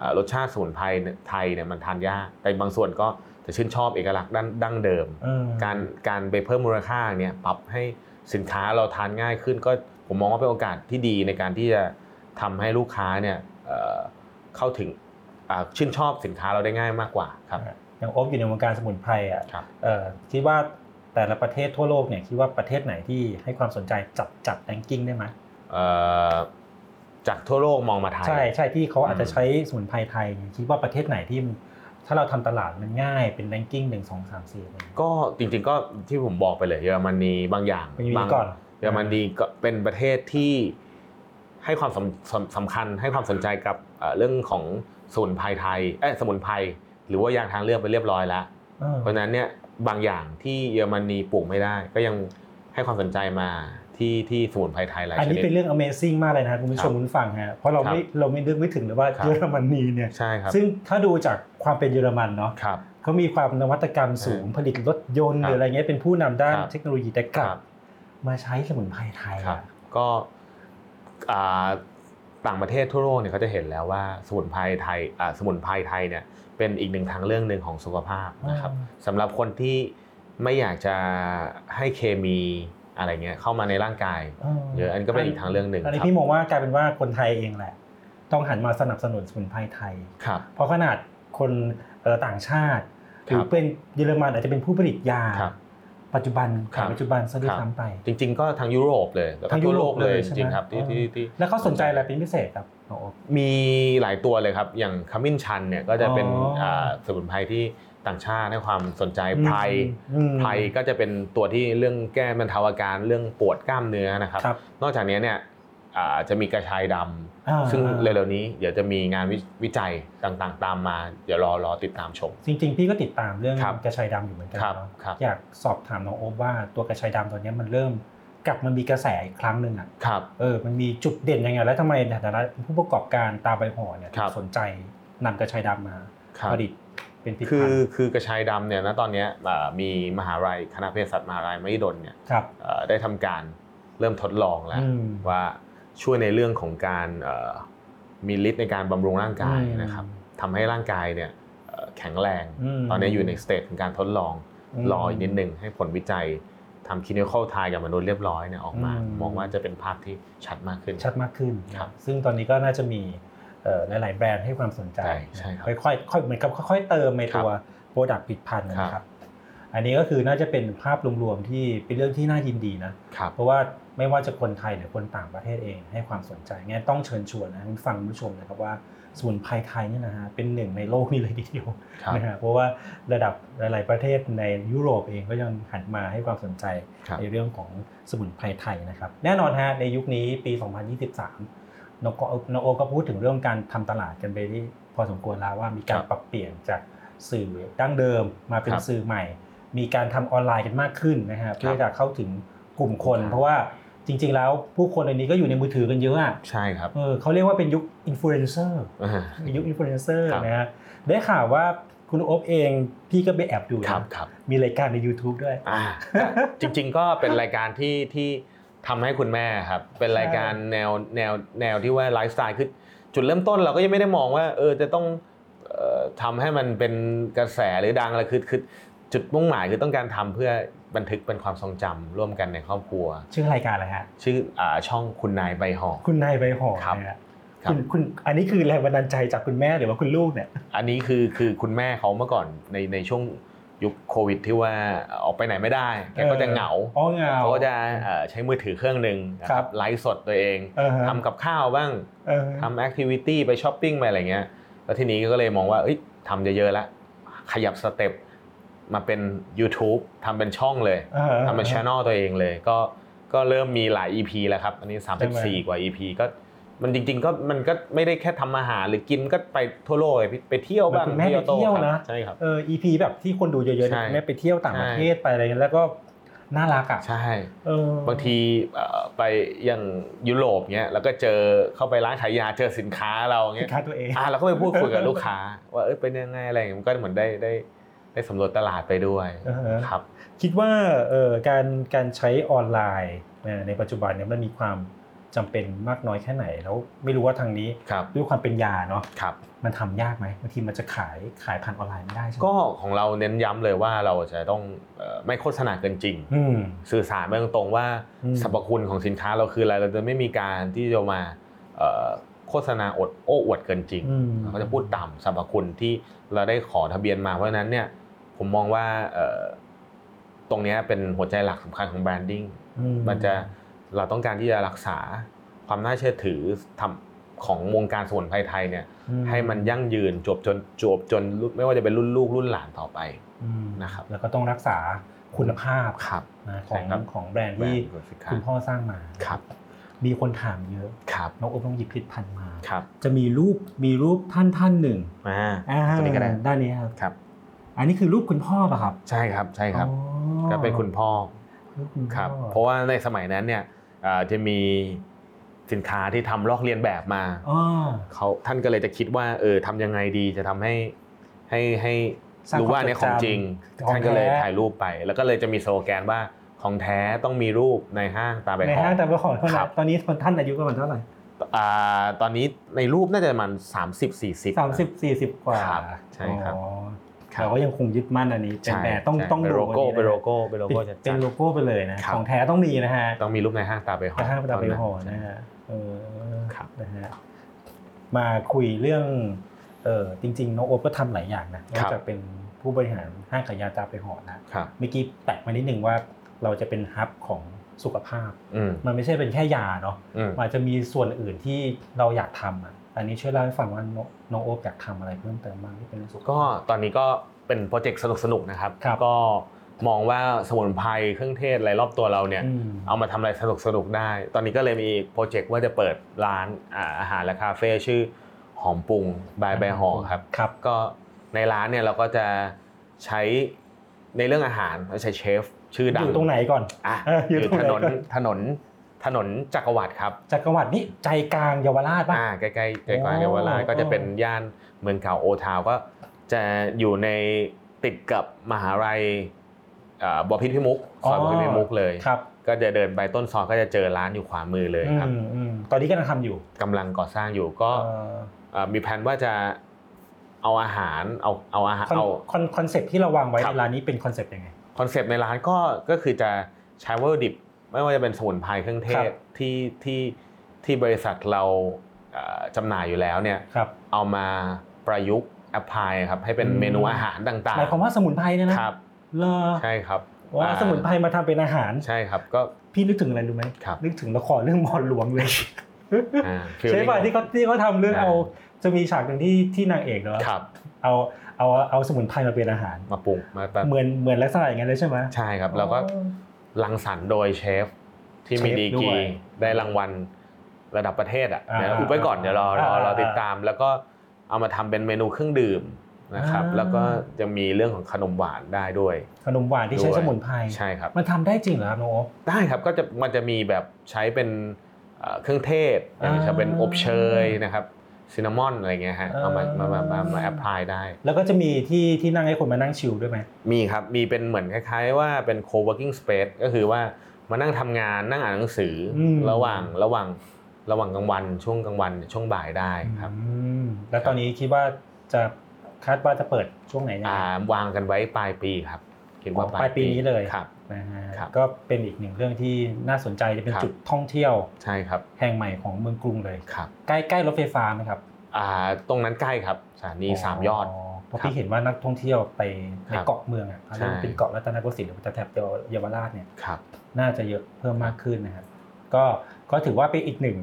Speaker 3: อ่ารสชาติสมุนไพรเนี่ยไทยเนี่ยมันทานยากแต่บางส่วนก็จะชื่นชอบเอกลักษณ์ดั้งดั้งเดิม
Speaker 4: อืม
Speaker 3: การการไปเพิ่มมูลค่าเนี่ยปรับให้สินค้าเราทานง่ายขึ้นก็ผมมองว่าเป็นโอกาสที่ดีในการที่จะ ทำให้ลูกค้าเนี่ยเอ่อเข้าถึงอ่าชื่นชอบสินค้าเราได้ง่ายมากกว่าครับ
Speaker 4: อย่างโอ๊บอยู่ในวงการสมุนไพรอะ
Speaker 3: ครับ
Speaker 4: เอ่อคิดว่าแต่ละประเทศทั่วโลกเนี่ยคิดว่าประเทศไหนที่ให้ความสนใจจับจับแรงกิ้งได้ไหม
Speaker 3: เอ่อจากทั่วโลกมองมาไทย
Speaker 4: ใช่ใช่ที่เขาอาจจะ
Speaker 3: อืม
Speaker 4: ใช้สมุนไพรไทยเนี่ยคิดว่าประเทศไหนที่มันถ้าเราทำตลาดมันง่ายเป็นแรงกิ้งหนึ่งสองสามสี่อะไรอย่างเงี้ย
Speaker 3: ก็จริงๆก็ที่ผมบอกไปเลยเยอรมนีบางอย่าง
Speaker 4: เป็นอย่างนี้
Speaker 3: บาง
Speaker 4: ก่อน
Speaker 3: เยอรมนีก็เป็นประเทศที่ ให้ความสำสำสำคัญให้ความสนใจกับเอ่อเรื่องของสมุนไพรไทยเอ้ยสมุนไพรหรือว่ายางทางเลือกไปเรียบร้อยแล้ว
Speaker 4: เออ
Speaker 3: เพราะฉะนั้นเนี่ยบางอย่างที่เยอรมนีปลูกไม่ได้ ก็ยังให้ความสนใจมาที่ที่สมุนไพรไทยหลาย
Speaker 4: อัน
Speaker 3: ช
Speaker 4: นี้
Speaker 3: นิด
Speaker 4: เป็นเรื่อง Amazing มากเลยนะครับคุณผู้ชม
Speaker 3: ครับ
Speaker 4: คุณฟังฮะเพราะเราไม่
Speaker 3: ครับ
Speaker 4: เราไม่นึกไม่ถึงเลยว่า
Speaker 3: ครับ
Speaker 4: เยอรมนีเนี่ย
Speaker 3: ใช่ครับ
Speaker 4: ซึ่งถ้าดูจากความเป็นเยอรมันเนาะ
Speaker 3: ครับ
Speaker 4: เขามีความนวัตกรรมสูงผลิตรถยนต์
Speaker 3: ครับ
Speaker 4: หรืออะไรเงี้ยเป็นผู้นำด้าน
Speaker 3: ครับ
Speaker 4: เทคโนโลยีแต่กลั
Speaker 3: ครับบ
Speaker 4: มาใช้สมุนไพรไทย
Speaker 3: ครับ
Speaker 4: อะ
Speaker 3: ก็อ่า ต่างประเทศทั่วโลกเนี่ยเขาจะเห็นแล้วว่าสมุนไพรไทยอ่าสมุนไพรไทยเนี่ยเป็นอีกหนึ่งทางเลือกหนึ่งของสุขภาพนะครับสำหรับคนที่ไม่อยากจะให้เคมีอะไรเงี้ยเข้ามาในร่างกายเยอะอันนก็เป็นอีกทางเลือกหนึ่ง
Speaker 4: อันนี้
Speaker 3: ครับ
Speaker 4: พี่มองว่ากลายเป็นว่าคนไทยเองแหละ ต้องหันมาสนับสนุนสมุนไพรไทย
Speaker 3: ครับ
Speaker 4: เพราะขนาดคนเอ่อต่างชาติหรือ
Speaker 3: ครับ
Speaker 4: เป็นเยอรมันอาจจะเป็นผู้ผลิตยา
Speaker 3: ครับ
Speaker 4: ปัจจุบัน
Speaker 3: ครั
Speaker 4: ขาย
Speaker 3: บ
Speaker 4: ปัจจุบันซะด้วย
Speaker 3: ครับ
Speaker 4: ซ้ำไป
Speaker 3: จริง ๆ ก็ทางยุโรปเลยแล้วก็
Speaker 4: ทางยุ
Speaker 3: ทั่ว
Speaker 4: โร
Speaker 3: โล
Speaker 4: ป
Speaker 3: กเลย
Speaker 4: ใช่
Speaker 3: จ
Speaker 4: ไหม
Speaker 3: ริงๆครับที่
Speaker 4: อ๋อ
Speaker 3: ที่ที่
Speaker 4: แล้วเขาสนใจอะไรเป็นพิเศษครับน้องโอ๊ค
Speaker 3: มีหลายตัวเลยครับ อย่างขมิ้นชันเนี่ยก็จะเป็น
Speaker 4: อ๋ออ่า
Speaker 3: สมุนไพรที่ต่างชาติให้ความสนใจ
Speaker 4: อืม
Speaker 3: ไพร
Speaker 4: อืม
Speaker 3: ไพรก็จะเป็นตัวที่เรื่องแก้บรรเทาอาการเรื่องปวดกล้ามเนื้อนะครับ
Speaker 4: ครับ
Speaker 3: นอกจากนี้เนี่ยอ่า จะมีกระชายด
Speaker 4: อ่าำ
Speaker 3: ซึ่งเร็วๆนี้เดี๋ยวจะมีงานวิวิจัยต่างๆ ตามมา เดี๋ยวรอรอติดตามชม
Speaker 4: จริงๆ พี่ก็ติดตามเรื่อง
Speaker 3: ครับ
Speaker 4: กระชายดำอยู่เหมือนกัน
Speaker 3: ครับ
Speaker 4: เนาะ
Speaker 3: ครับ
Speaker 4: อยากสอบถามน้องโอ๊คว่าตัวกระชายดำตัวเนี้ยมันเริ่มกลับมามีกระแสอีกครั้งหนึ่งอะ
Speaker 3: ครับ
Speaker 4: เออมันมีจุดเด่นยังไงแล้วทำไมในฐานะผู้ประกอบการตาใบห่อเนี่ย
Speaker 3: ครับ
Speaker 4: สนใจนำกระชายดำมา
Speaker 3: ครับ
Speaker 4: ผลิตเป็นผลิต
Speaker 3: คื
Speaker 4: ภั
Speaker 3: อ
Speaker 4: ณฑ์
Speaker 3: คือกระชายดำเนี่ยณตอนเนี้ยอ่ามีมหาลัยคณะเภสัชมหาลัยมหิดลเนี่ย
Speaker 4: ครับ
Speaker 3: เอ่อได้ทำการเริ่มทดลองแล้ว
Speaker 4: อืม
Speaker 3: ว่า ช่วยในเรื่องของการเอ่อมีฤทธิ์ในการบำรุงร่างกาย
Speaker 4: อืม
Speaker 3: นะครับทำให้ร่างกายเนี่ยเอ่อแข็งแรง
Speaker 4: อืม
Speaker 3: ตอนนี้อยู่ในสเตจของการทดลอง
Speaker 4: อืม
Speaker 3: รออีกนิดนึงให้ผลวิจัยทำ clinical trial กับมนุษย์เรียบร้อยเนี่ยออกมา
Speaker 4: อืม
Speaker 3: มองว่าจะเป็นภาพที่ชัดมากขึ้น
Speaker 4: ชัดมากขึ้น
Speaker 3: ครับ
Speaker 4: ซึ่งตอนนี้ก็น่าจะมีเอ่อหลาย ๆ แบรนด์ให้ความสนใจ
Speaker 3: ใช่ใช่ครับ
Speaker 4: ค่อยๆค่อยเหมือนกับค่อยๆเติมในตัว product ผลิตภัณฑ์นะค
Speaker 3: รั
Speaker 4: บอันนี้ก็คือน่าจะเป็นภาพรวมๆที่เป็นเรื่องที่น่ายินดีนะ
Speaker 3: ครับ
Speaker 4: เพราะว่า ไม่ว่าจะคนไทยหรือคนต่างประเทศเองให้ความสนใจงั้นต้องเชิญชวนนะคุณฟังคุณผู้ชมนะครับว่าสมุนไพรไทยเนี่ยนะฮะเป็นหนึ่งในโลกนี้เลยทีเดียว
Speaker 3: ครับ
Speaker 4: นะฮะเพราะว่าระดับหลาย ๆ ประเทศในยุโรปเองก็ยังหันมาให้ความสนใจ
Speaker 3: ครับ
Speaker 4: ในเรื่องของสมุนไพรไทยนะครับ แน่นอนฮะในยุคนี้ปี 2023นกนโอก็พูดถึงเรื่องการทำตลาดกันไปที่พอสมควรแล้วว่ามีการปรับเปลี่ยนจากสื่อดั้งเดิมมาเป็น
Speaker 3: ครับ
Speaker 4: สื่อใหม่ มีการทำออนไลน์กันมากขึ้นนะฮะเพื่อจะเข้าถึงกลุ่มคน เพราะว่า จริง ๆ แล้วผู้คนในนี้ก็อยู่ในมือถือกันเยอะอะ
Speaker 3: ใช่ครับ
Speaker 4: เออเขาเรียกว่าเป็นยุคอินฟลูเอนเซอร์
Speaker 3: อ่า
Speaker 4: ยุคอินฟลูเอนเซอร์
Speaker 3: ครับ
Speaker 4: นะฮะได้ข่าวว่าคุณโอ๊ตเองพี่ก็ไปแอบดูนะครับ
Speaker 3: ครับ
Speaker 4: มีรายการใน YouTube ด้วย
Speaker 3: อ่าจริง ๆ ก็เป็นรายการที่ที่ทำให้คุณแม่ครับ เป็นรายการแนวแนวแนวที่ว่าไลฟ์สไตล์คือจุดเริ่มต้นเราก็ยังไม่ได้มองว่า เออจะต้องเอ่อทำให้มันเป็นกระแสหรือดังอะไรคือคือจุดมุ่งหมายคือต้องการทำเพื่อ บันทึกเป็นความทรงจำร่วมกันในครอบครัว
Speaker 4: ชื่อรายการอะไรฮะ
Speaker 3: ชื่ออ่าช่องคุณนายใบห่อ
Speaker 4: คุณนายใบห่อ
Speaker 3: ครับ
Speaker 4: นะฮะ
Speaker 3: ครับ
Speaker 4: คุณคุณอันนี้คือแรงบันดาลใจจากคุณแม่หรือว่าคุณลูกเนี่ย
Speaker 3: อันนี้คือคือคุณแม่เขาเมื่อก่อนในในช่วงยุคโควิดที่ว่าออกไปไหนไม่ได้แกก็จะเหงา
Speaker 4: อ๋อเหงา
Speaker 3: เขาก็จะเอ่อใช้มือถือเครื่องหนึ่งนะค
Speaker 4: ครั
Speaker 3: รับบไลฟ์สดตัวเอง
Speaker 4: เออฮะ
Speaker 3: ทำกับข้าวบ้าง
Speaker 4: เออ
Speaker 3: ทำ activity ไปช้อปปิ้งไปอะไรเงี้ยแล้วทีนี้ก็เลยมองว่าเอ้ยทำเยอะๆแล้วขยับ step มาเป็น YouTube ทำเป็นช่องเลย
Speaker 4: อ่า
Speaker 3: ทำเป็นช anel ตัวเองเลย ก็ก็เริ่มมีหลาย EP แล้วครับ อันนี้
Speaker 4: ใช่ไหม
Speaker 3: 34 กว่า EP ก็มันจริง ๆ ก็มันก็ไม่ได้แค่ทำอาหารหรือกินก็ไปทั่วโลกเลยพี่ไปเที่ยวบ้าง
Speaker 4: คุณแม่ไป
Speaker 3: โต้
Speaker 4: เที่ยว
Speaker 3: ครับ
Speaker 4: นะ
Speaker 3: ใช่ครับ
Speaker 4: เออ EP แบบที่คนดูเยอะๆ
Speaker 3: ใช่
Speaker 4: เนี่ยคุณแม่ไปเที่ยวต่างประเทศ
Speaker 3: ใช่
Speaker 4: ไปอะไรเงี้ยแล้วก็น่ารักอะ
Speaker 3: ใช่
Speaker 4: เออบา
Speaker 3: งทีเอ่อไปอย่างยุโรปเงี้ยแล้วก็เจอเข้าไปร้านขายยาเจอสินค้าเรา
Speaker 4: สิ
Speaker 3: เงี้
Speaker 4: น
Speaker 3: ย
Speaker 4: ค้าตัวเอง
Speaker 3: อ่าเราก็ไปพูดคุยกับลูกค้า ว่าเอ้ยเป็นยังไงอะไรอย่างเงี้ยมันก็เหมือนได้ได้ ได้สำรวจตลาดไปด้วย
Speaker 4: อ่าฮะ
Speaker 3: ครับ
Speaker 4: คิดว่าเออการการใช้ออนไลน์เอ่อในปัจจุบันเนี่ยมันมีความจำเป็นมากน้อยแค่ไหนแล้วไม่รู้ว่าทางนี้
Speaker 3: ครับ
Speaker 4: ด้วยความเป็นยาเนาะ
Speaker 3: ครับ
Speaker 4: มันทำยากไหมบางทีมันจะขายขายผ่านออนไลน์ไม่ได้ใช่ไหม
Speaker 3: ก็ของเราเน้นย้ำเลยว่าเราจะต้องเอ่อไม่โฆษณาเกินจริง
Speaker 4: อืม
Speaker 3: สื่อสารไปตรงๆว่า
Speaker 4: อืม
Speaker 3: สรรพคุณของสินค้าเราคืออะไรเราจะไม่มีการที่จะมาเอ่อโฆษณาอดโอ้อวดเกินจริง
Speaker 4: อืม
Speaker 3: เราก็จะพูดตามสรรพคุณที่เราได้ขอทะเบียนมาเพราะฉะนั้นเนี่ย ผมมองว่าเอ่อตรงเนี้ยเป็นหัวใจหลักสำคัญของแบรนดิ้ง
Speaker 4: อื
Speaker 3: มันจะเราต้องการที่จะรักษาความน่าเชื่อถือทำของวงการสมุนไพรไทยเนี่ย
Speaker 4: อื
Speaker 3: ให้มันยั่งยืนจวบจนจวบจนรุ่นไม่ว่าจะเป็นรุ่นลูกรุ่นหลานต่อไป
Speaker 4: อืม
Speaker 3: นะครับ
Speaker 4: แล้วก็ต้องรักษาคุณภาพ
Speaker 3: ครับ
Speaker 4: นะข
Speaker 3: ใช่
Speaker 4: อง
Speaker 3: ครับ
Speaker 4: ของแบรนด์ที่
Speaker 3: แบรนด์สินค้า
Speaker 4: คุณพ่อสร้างมา
Speaker 3: ครับ
Speaker 4: มีคนถามเยอะ
Speaker 3: ครับ
Speaker 4: น้องอบต้องหยิบผลิตภัณฑ์มา
Speaker 3: ครับ
Speaker 4: จะมีรูปมีรูปท่านท่านหนึ่ง
Speaker 3: อ่า
Speaker 4: อ่า
Speaker 3: ตัวนี้ก็ได้
Speaker 4: ด้านนี้ครับ
Speaker 3: ครับ
Speaker 4: อันนี้คือรูปคุณพ่อป่ะครับ
Speaker 3: ใช่ครับใช่ครับ
Speaker 4: อ๋อ
Speaker 3: ก็เป็นคุณพ่อ
Speaker 4: รูปคุณพ่อ
Speaker 3: ครับ เพราะว่าในสมัยนั้นเนี่ยอ่าจะมีสินค้าที่ทำลอกเลียนแบบมา
Speaker 4: อ๋อ
Speaker 3: เขาท่านก็เลยจะคิดว่าเออทำยังไงดีจะทำให้ให้ให้
Speaker 4: สร้าง
Speaker 3: รู้ว่าเนี่ยของจริง
Speaker 4: ความจดจำ
Speaker 3: ท่านก็เลย
Speaker 4: ของแท้
Speaker 3: ถ่ายรูปไป แล้วก็เลยจะมีสโลแกนว่าของแท้ต้องมีรูปในห้างตาใบ
Speaker 4: ใน
Speaker 3: หอ
Speaker 4: ห้างแต่ว่าของเท่าไห
Speaker 3: ค
Speaker 4: ร่
Speaker 3: รับ
Speaker 4: ตอนนี้ท่านอายุประมาณเท่าไหร่
Speaker 3: อ่าตอนนี้ในรูปน่าจะประมาณ30 40
Speaker 4: สามสิบสี่สิบกว่า
Speaker 3: ครับใช่ครับ
Speaker 4: อ๋อ
Speaker 3: ครับ
Speaker 4: แต่ว่ายังคงยึดมั่นอันนี้เป็น
Speaker 3: ใช่
Speaker 4: แบรนด์ต้อง
Speaker 3: ใช่
Speaker 4: ต้อง
Speaker 3: เป็น
Speaker 4: ดู
Speaker 3: โลโก้
Speaker 4: อั
Speaker 3: เป็น
Speaker 4: นะ
Speaker 3: โลโก้เป็นโลโก้
Speaker 4: เป็น
Speaker 3: ชัดๆ
Speaker 4: เป็นโลโก้ไปเลยนะ
Speaker 3: ครับ
Speaker 4: ของแท้ต้องมีนะฮะ
Speaker 3: ต้องมีรูปในห้างตาใบหอ
Speaker 4: แต่ห้างประดับไป
Speaker 3: เท่
Speaker 4: ห่อ
Speaker 3: นั้น
Speaker 4: นะฮะเออ
Speaker 3: ครับ
Speaker 4: นะฮะมาคุยเรื่องเออจริงๆน้องโอ๊ตก็ทำหลายอย่างนะนอกจากเป็นผู้บริหารห้างขายยาตาไปห่อนะครับเมื่อกี้แตะมานิดหนึ่งว่าเราจะเป็นฮับของสุขภาพ
Speaker 3: อืม
Speaker 4: มันไม่ใช่เป็นแค่ยาเนาะ
Speaker 3: อืม
Speaker 4: มันอาจจะมีส่วนอื่นที่เราอยากทำอะ อันนี้ช่วยเล่าให้ฟังว่าน้องน้องโอ๊ตอยากทำอะไรเพิ่มเติมบ้างที่เป็นเรื่องสุขภาพ
Speaker 3: ก็ตอนนี้ก็เป็นโปรเจกต์สนุกๆนะครับ
Speaker 4: ครับ
Speaker 3: ก็มองว่าสมุนไพรเครื่องเทศอะไรรอบตัวเราเนี่ย
Speaker 4: อืม
Speaker 3: เอามาทำอะไรสนุกๆได้ ตอนนี้ก็เลยมีโปรเจกต์ว่าจะเปิดร้านอ่าอาหารและคาเฟ่ชื่อหอมปรุงบายใบหอครับ
Speaker 4: ครับ
Speaker 3: ก็ในร้านเนี่ยเราก็จะใช้ในเรื่องอาหารเราใช้เชฟชื่อดัง
Speaker 4: อยู่ตรงไหนก่อน
Speaker 3: อะ
Speaker 4: เออ
Speaker 3: อ
Speaker 4: อยู่
Speaker 3: ยู่
Speaker 4: ตรง
Speaker 3: ถ
Speaker 4: ไหน
Speaker 3: นน
Speaker 4: ก่อน
Speaker 3: ถนน ถนนจักรวรรดิครับ
Speaker 4: จักรวรรดินี่ใจกลางเยาวราชป่ะ
Speaker 3: อ่าใกล้ๆใกล้
Speaker 4: โอ้
Speaker 3: ๆเยาวราชก็จะเป็นย่านเมืองเก่าโอทาวก็จะอยู่ในติดกับมหาลัยอ่าบอพิตรพิมุกซอยบอพิตรพิมุกเลย
Speaker 4: ครับ
Speaker 3: ก็จะเดินไปต้นซอยก็จะเจอร้านอยู่ขวามือเลยครับ
Speaker 4: อืมอืมตอนนี้กำลังทำอยู่
Speaker 3: กำลังก่อสร้างอยู่ก็
Speaker 4: เอ่อ
Speaker 3: เอ่อมีแผนว่าจะเอาอาหารเอาเอาอาหาร
Speaker 4: คอน
Speaker 3: เอา
Speaker 4: คอนคอนเซ็ปต์ที่เราวางไว้
Speaker 3: ครับ
Speaker 4: ในร้านนี้เป็น concept ยังไง
Speaker 3: concept ในร้านก็ก็คือจะใช้วัตถุดิบ ไม่ว่าจะเป็นสมุนไพรเครื่องเทศ
Speaker 4: ครับ
Speaker 3: ที่ที่ที่บริษัทเราเอ่อจำหน่ายอยู่แล้วเนี่ย
Speaker 4: ครับ
Speaker 3: เอามาประยุกต์ apply ครับให้เป็น
Speaker 4: อืม
Speaker 3: เมนูอาหารต่าง
Speaker 4: หมายความว่าสมุนไพรเนี่ยนะครับเลอ
Speaker 3: ใช่ครับ
Speaker 4: ว่า
Speaker 3: อ่
Speaker 4: สมุนไพรมาทำเป็นอาหาร
Speaker 3: ใช่ครับ ก็
Speaker 4: พี่นึกถึงอะไรรู้ไหม
Speaker 3: ครับ
Speaker 4: นึกถึงละครเรื่องหมอหลวงเลย
Speaker 3: อ่า
Speaker 4: ใช่ป่ะที่เขาที่เขาทำเรื่อง
Speaker 3: อ่า
Speaker 4: เอาจะมีฉากหนึ่งที่ที่นางเอกเนาะ
Speaker 3: ครับ
Speaker 4: เอาเอาเอาสมุนไพรมาเป็นอาหาร
Speaker 3: มาปรุงมาแบบ
Speaker 4: เหมือนเหมือนลักษณะอย่างนั้นเลยใช่ไหม
Speaker 3: ใช่ครับแล้วก็ รังสรรค์โดยเชฟที่มี
Speaker 4: เชฟ
Speaker 3: ดี
Speaker 4: ด้
Speaker 3: กรี
Speaker 4: วย
Speaker 3: ได้รางวัลระดับประเทศอะ
Speaker 4: อ่า
Speaker 3: เดี๋ยวอุบไว้ก่อนเดี๋ยวรอรอ
Speaker 4: อ่าร
Speaker 3: อติดตาม แล้วก็เอามาทำเป็นเมนูเครื่องดื่มนะครับ
Speaker 4: อ่า
Speaker 3: แล้วก็จะมีเรื่องของขนมหวานได้ด้วย
Speaker 4: ขนมหวานที่ใช้
Speaker 3: ด้วย
Speaker 4: สมุนไพร
Speaker 3: ใช่ครับ
Speaker 4: มันทำได้จริงเหรอครับน้องโอ๊ค
Speaker 3: ได้ครับก็จะมันจะมีแบบใช้เป็นเอ่อเครื่องเทศ
Speaker 4: อ่า
Speaker 3: จะเป็นอบเชยนะครับ ซินนามอนอะไรเงี้ยฮะเอามามามามามาแอพพลายได้
Speaker 4: แล้วก็จะมีที่ที่นั่งให้คนมานั่งชิลด้วยไหม
Speaker 3: มีครับมีเป็นเหมือนคล้ายๆว่าเป็น co-working space ก็คือว่ามานั่งทำงานนั่งอ่านหนังสืออ
Speaker 4: ม
Speaker 3: ระหว่างระหว่างระหว่างกลางวันช่วงกลางวันช่วงบ่ายได้ครับ
Speaker 4: อืมแล้วตอนนี้คิดว่าจะคาดว่าจะเปิดช่วงไหนยัง
Speaker 3: อ่า
Speaker 4: ไง
Speaker 3: วางกันไว้ปลายปีครับคิดว่า
Speaker 4: ปลายปีนี้เลย
Speaker 3: ครับ
Speaker 4: นะฮะ
Speaker 3: ครับ
Speaker 4: ก็เป็นอีกหนึ่งเรื่องที่น่าสนใจจะเป็น
Speaker 3: ครับ
Speaker 4: จุดท่องเที่ยว
Speaker 3: ใช่ครับ
Speaker 4: แห่งใหม่ของเมืองกรุงเลย
Speaker 3: ครับ
Speaker 4: ใกล้ใกล้รถไฟฟ้าไหมครับ
Speaker 3: อ่าตรงนั้นใกล้ครับสถานีสามยอด
Speaker 4: เพราะ
Speaker 3: ครับ
Speaker 4: พี่เห็นว่านักท่องเที่ยวไปใน
Speaker 3: ครับ
Speaker 4: เกาะเมืองอะเขาเรียกว่า
Speaker 3: ใช่
Speaker 4: เป็นเกาะรัตนโกสินทร์หรือแถบเยาวราชเนี่ย
Speaker 3: ครับ
Speaker 4: น่าจะเยอะเพิ่มมากขึ้นนะครับ ก็ก็ถือว่าเป็นอีกหนึ่ง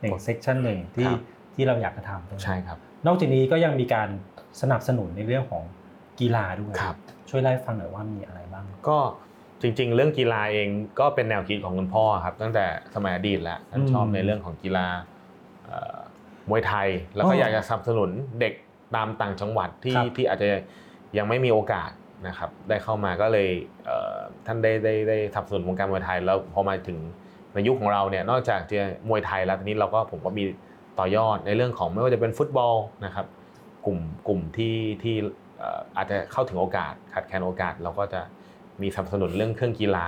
Speaker 4: หนึ่งเซกชันหนึ่งที่
Speaker 3: ครับ
Speaker 4: ที่เราอยากจะทำ
Speaker 3: ใช่ครับ
Speaker 4: นอกจากนี้ก็ยังมีการสนับสนุนในเรื่องของกีฬาด้วย
Speaker 3: ครับ
Speaker 4: ช่วยเล่าให้ฟังหน่อยว่ามีอะไรบ้าง
Speaker 3: ก็ จริง ๆ เรื่องกีฬาเองก็เป็นแนวคิดของคุณพ่อครับ ตั้งแต่สมัยอดีตแล้วท่าน
Speaker 4: อืม
Speaker 3: ชอบในเรื่องของกีฬาเอ่อมวยไทย แล้วก็
Speaker 4: อ๋อ
Speaker 3: อ
Speaker 4: อ
Speaker 3: ยากจะสนับสนุนเด็กตามต่างจังหวัดที่
Speaker 4: ครับ
Speaker 3: ที่อาจจะยังไม่มีโอกาสนะครับได้เข้ามาก็เลยเอ่อท่านได้ได้ได้สนับสนุนวงการมวยไทยแล้วพอมาถึงในยุคของเราเนี่ยนอกจากจะมวยไทยแล้วทีนี้เราก็ผมก็มีต่อยอดในเรื่องของไม่ว่าจะเป็นฟุตบอลนะครับกลุ่มกลุ่มที่ที่เอ่ออาจจะเข้าถึงโอกาสขาดแคลนโอกาสเราก็จะ มีสนับสนุนเรื่องเครื่องกีฬา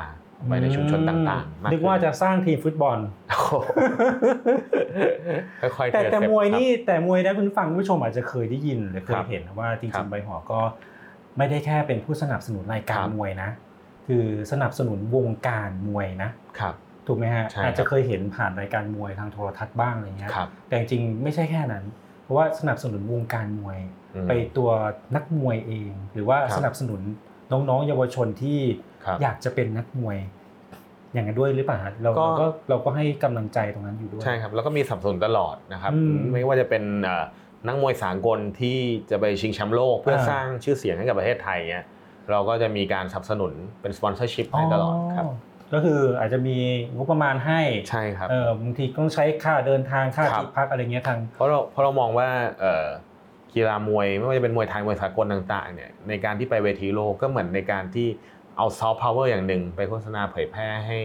Speaker 3: ไปในชุมชนต่างๆม
Speaker 4: นึกว่า
Speaker 3: ขึ้
Speaker 4: จะสร้างทีมฟุตบอล
Speaker 3: โอ้โหค่อยๆ
Speaker 4: แต่
Speaker 3: ทีละ
Speaker 4: แต่
Speaker 3: สเป
Speaker 4: มวย
Speaker 3: ครับ
Speaker 4: นี่แต่มวยนะคุณฟังคุณผู้ชมอาจจะเคยได้ยินหรือเค
Speaker 3: ค
Speaker 4: ย
Speaker 3: รับ
Speaker 4: เห็นว่าจ
Speaker 3: ครั
Speaker 4: ริง
Speaker 3: บ
Speaker 4: ๆใบหอก็ไม่ได้แค่เป็นผู้สนับสนุนรายการ
Speaker 3: ครับ
Speaker 4: มวยนะ คือสนับสนุนวงการมวยนะครับถูกไหมฮะ
Speaker 3: ใช่ครับ
Speaker 4: อาจจะเคยเห็นผ่านรายการมวยทางโทรทัศน์บ้างอะไรเงี้ย
Speaker 3: ครับ
Speaker 4: แต่จริงๆไม่ใช่แค่นั้น เพราะว่าสนับสนุนวงการมวย
Speaker 3: อืม
Speaker 4: ไปตัวนักมวยเอง หรือว่า
Speaker 3: ครับ
Speaker 4: สนับสนุน น้องๆ เยาวชนที่
Speaker 3: ครับ
Speaker 4: อยากจะเป็นนักมวย อย่างนั้นด้วยหรือเปล่าฮะเรา
Speaker 3: ก็
Speaker 4: เราก็เราก็ให้กำลังใจตรงนั้นอยู่ด้วย
Speaker 3: ใช่ครับแล้วก็มีสนับสนุนตลอดนะครับ
Speaker 4: อืม
Speaker 3: ไม่ว่าจะเป็นเอ่อนักมวยสากลที่จะไปชิงแชมป์โลก เพื่ออาสร้างชื่อเสียงให้กับประเทศไทยเนี้ยเราก็จะมีการสนับสนุนเป็น sponsorship ให้ตลอดครับ
Speaker 4: ก็คืออาจจะมีงบประมาณให้
Speaker 3: ใช่ครับ
Speaker 4: เออบางทีต้องใช้ค่าเดินทางค่า
Speaker 3: ครับ
Speaker 4: ที่พักอะไรเงี้ยทาง
Speaker 3: เพราะเราเพราะเรามองว่าเอ่อ กีฬามวยไม่ว่าจะเป็นมวยไทยมวยสากลต่างๆเนี่ยในการที่ไปเวทีโลกก็เหมือนในการที่เอาซอฟต์พาวเวอร์อย่างหนึ่งไปโฆษณาเผยแพร่ให้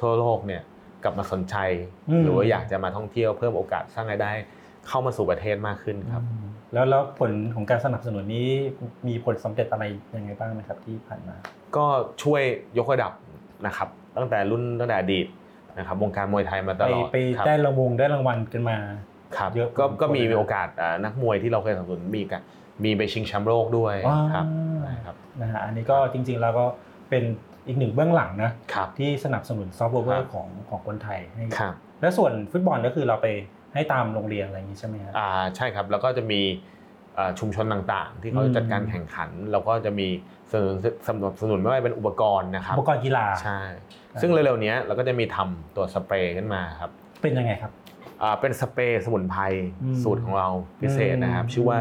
Speaker 3: ทั่วโลกเนี่ยกลับมาสนใจ
Speaker 4: อืม
Speaker 3: หรือว่าอยากจะมาท่องเที่ยวเพิ่มโอกาสสร้างรายได้เข้ามาสู่ประเทศมากขึ้นครับ
Speaker 4: แล้วแล้วผลของการสนับสนุนนี้มีผลสำเร็จอะไรยังไงบ้างไหมครับที่ผ่านมา
Speaker 3: ก็ช่วยยกระดับนะครับตั้งแต่รุ่นตั้งแต่อดีตนะครับวงการมวยไทยมาต
Speaker 4: ไป
Speaker 3: ลอด
Speaker 4: ไป
Speaker 3: ครับ
Speaker 4: ได้รางวงได้รางวัลกันมา
Speaker 3: ครับ
Speaker 4: เยอะ
Speaker 3: ก็
Speaker 4: พอสมควร
Speaker 3: ก็มี
Speaker 4: เลยนะ
Speaker 3: โอกาสอ่านักมวยที่เราเคยสนับสนุนมีกันมีไปชิงแชมป์โลกด้วย
Speaker 4: อ่า
Speaker 3: ครับใช่ครับ
Speaker 4: นะฮะอันนี้ก็จริงๆแล้วก็เป็นอีกหนึ่งเบื้องหลังนะครับที่สนับสนุนซอฟต์แว
Speaker 3: ครั
Speaker 4: ร์
Speaker 3: บ
Speaker 4: ของของคนไทยให้
Speaker 3: ครับ
Speaker 4: แล้วส่วนฟุตบอลก็คือเราไปให้ตามโรงเรียนอะไรอย่างนี้ใช่ไหมครับ
Speaker 3: อ่าใช่ครับแล้วก็จะมีอ่าชุมชนต่างๆ ที่เขา
Speaker 4: อืม
Speaker 3: จัดการแข่งขัน เราก็จะมีสนับสนุนสนับสนุนไม่ว่าจะเป็นอุปกรณ์นะครับ
Speaker 4: อุปกรณ์กีฬา
Speaker 3: ใช่ ซึ่งเร็วๆเนี้ยเราก็จะมีทำตัวสเปรย์ขึ้นมาครับ
Speaker 4: เป็นยังไงครับ
Speaker 3: อ่า เป็นสเปรย์สมุนไพร
Speaker 4: อืม
Speaker 3: สูตรของเราพิเศษนะครับ
Speaker 4: อืม
Speaker 3: ชื่อว่า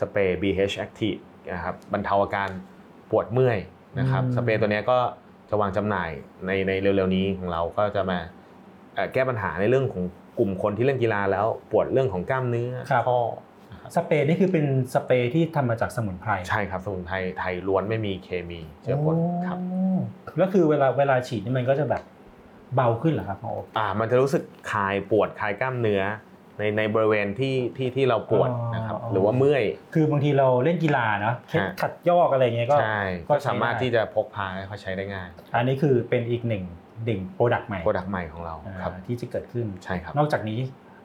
Speaker 3: สเปรย์ BH Active นะครับบรรเทาอาการปวดเมื่อยนะครับ
Speaker 4: อืม
Speaker 3: สเปรย์ตัวเนี้ยก็จะวางจำหน่ายในในเร็วๆนี้ของเราก็จะมาเอ่อแก้ปัญหาในเรื่องของกลุ่มคนที่เล่นกีฬาแล้วปวดเรื่องของกล้ามเนื้อ
Speaker 4: ครับ
Speaker 3: ข้อ
Speaker 4: สเปรย์นี่คือเป็นสเปรย์ที่ทำมาจากสมุนไพร
Speaker 3: ใช่ครับสมุนไพรไทยล้วนไม่มีเคมีเชื้อปนครับ
Speaker 4: โอ้แล้วคือเวลาเวลาฉีดนี่มันก็จะแบบ เบาขึ้นเหรอครับหมอโอ๊ค
Speaker 3: อ่า มันจะรู้สึกคลายปวดคลายกล้ามเนื้อในในบริเวณที่ที่ที่เราปวด
Speaker 4: อ๋อ
Speaker 3: นะครับ
Speaker 4: อ๋อ
Speaker 3: หรือว่าเมื่อย
Speaker 4: คือบางทีเราเล่นกีฬาเนาะเคล็ด
Speaker 3: ฮะ
Speaker 4: ขัดยอกอะไรเงี้ยก็
Speaker 3: ใช่
Speaker 4: ก็
Speaker 3: ก็
Speaker 4: ใช้
Speaker 3: สามารถ
Speaker 4: ได้
Speaker 3: ที่จะพกพาให้เขาใช้ได้ง่าย
Speaker 4: อันนี้คือเป็นอีกหนึ่งดิ่ง product ใหม่
Speaker 3: product ใหม่ของเรา
Speaker 4: อ่า
Speaker 3: ครับ
Speaker 4: ที่จะเกิดขึ้น
Speaker 3: ใช่ครับ
Speaker 4: นอกจากนี้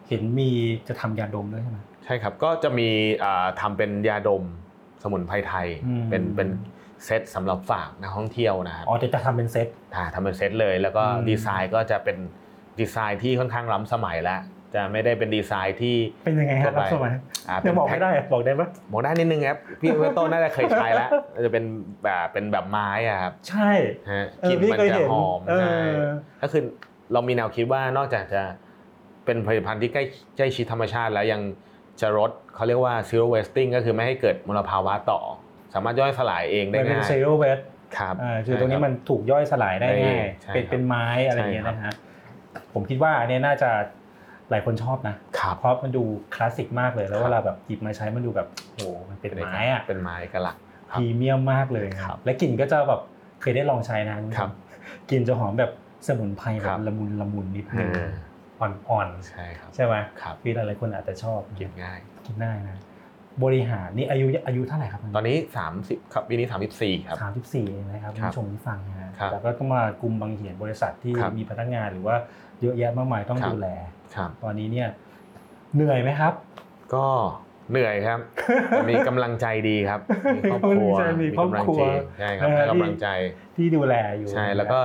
Speaker 4: เห็นมีจะทำยาดมด้วยใช่ไหม
Speaker 3: ใช่ครับก็จะมีอ่าทำเป็นยาดมสมุนไพรไทย
Speaker 4: อืม
Speaker 3: เป็นเป็น เซตสำหรับฝากนักท่องเที่ยวนะครับ
Speaker 4: อ๋อแต่จะทำเป็นเซต
Speaker 3: อ่าทำเป็นเซตเลย แล้วก็
Speaker 4: อืม
Speaker 3: ดีไซน์ก็จะเป็นดีไซน์ที่ค่อนข้างล้ำสมัยแล้วจะไม่ได้เป็นดีไซน์ที่
Speaker 4: เป็นยังไงครับ
Speaker 3: ทั่ว
Speaker 4: รับ
Speaker 3: ไป
Speaker 4: สมัย
Speaker 3: อ่า
Speaker 4: ยังบอก
Speaker 3: เป็น
Speaker 4: ไม่ได้อะบอกได้ปะ
Speaker 3: บอกได้นิดนึงครับพี่เวโต้น่าจะเคยใช้แล้วจะเป็นแบบเป็นแบบไม้อะครับ
Speaker 4: ใช่
Speaker 3: ฮะ
Speaker 4: เออก
Speaker 3: ลิ่น
Speaker 4: พี่
Speaker 3: มัน
Speaker 4: เคย
Speaker 3: จะ
Speaker 4: เห็น
Speaker 3: หอม
Speaker 4: เออ
Speaker 3: ใช่ก็คือเรามีแนวคิดว่านอกจากจะเป็นผลิตภัณฑ์ที่ใกล้ใกล้ชิดธรรมชาติแล้วยังจะลดเขาเรียกว่า zero wasting ก็คือไม่ให้เกิดมลภาวะต่อ สามารถย่อยสลายเองได้
Speaker 4: มันเป็น
Speaker 3: ง่าย
Speaker 4: เซโรเวส
Speaker 3: ครับ
Speaker 4: อ่าคือตรงนี้มันถูกย่อยสลายได้
Speaker 3: ได้
Speaker 4: ง่าย
Speaker 3: ใช่
Speaker 4: เป็น
Speaker 3: ครับ
Speaker 4: เป็นไม้อะไรอย่างเงี้ย
Speaker 3: ใช่ครับ
Speaker 4: นะฮะผมคิดว่าอันเนี้ยน่าจะหลายคนชอบนะ
Speaker 3: ครับ
Speaker 4: เพราะมันดูคลาสสิกมากเลยแล้ว
Speaker 3: ครับ
Speaker 4: เวลาแบบหยิบมาใช้มันดูแบบโหมันเป็นไม้อะ
Speaker 3: เป็นไม้กระลัก
Speaker 4: พรีเมียมมากเลยนะครับและกลิ่นก็จะแบบเคยได้ลองใช้นะครับกลิ่นจะหอมแบบสมุนไพรแบ
Speaker 3: ครับบ
Speaker 4: ละมุนละมุนนิดนึง
Speaker 3: อ่า
Speaker 4: อ่อน
Speaker 3: ใช่ครับ
Speaker 4: ๆใช่ไหม
Speaker 3: ครับ
Speaker 4: คือหลายๆคนอาจจะชอบ
Speaker 3: กินง่าย
Speaker 4: กินได้นะ บริหารนี่อายุอายุเท่าไหร่ครับ
Speaker 3: ตอนนี้ 30ครับปีนี้ 34ครับ
Speaker 4: สามสิบสี่เองนะครับ
Speaker 3: ครับ
Speaker 4: ผู้ชมที่ฟังนะฮะ
Speaker 3: ครับ
Speaker 4: แต่ก็ต้องมากลุ่มบางเหียนบริษัทที่
Speaker 3: ครับ
Speaker 4: มีพนักงานหรือว่าเยอะแยะมากมายต้อง
Speaker 3: ครับ
Speaker 4: ดูแล
Speaker 3: ครับ
Speaker 4: ตอนนี้เนี่ยเหนื่อยไหมครับ
Speaker 3: ก็เหนื่อยครับแต่มีกำลังใจดีครับ มีครอบครัว
Speaker 4: มีครอบครัว
Speaker 3: ใช่ครับ
Speaker 4: เออ
Speaker 3: ให้กำลังใจ
Speaker 4: ที่ดูแลอยู่
Speaker 3: ใช่แล้วก็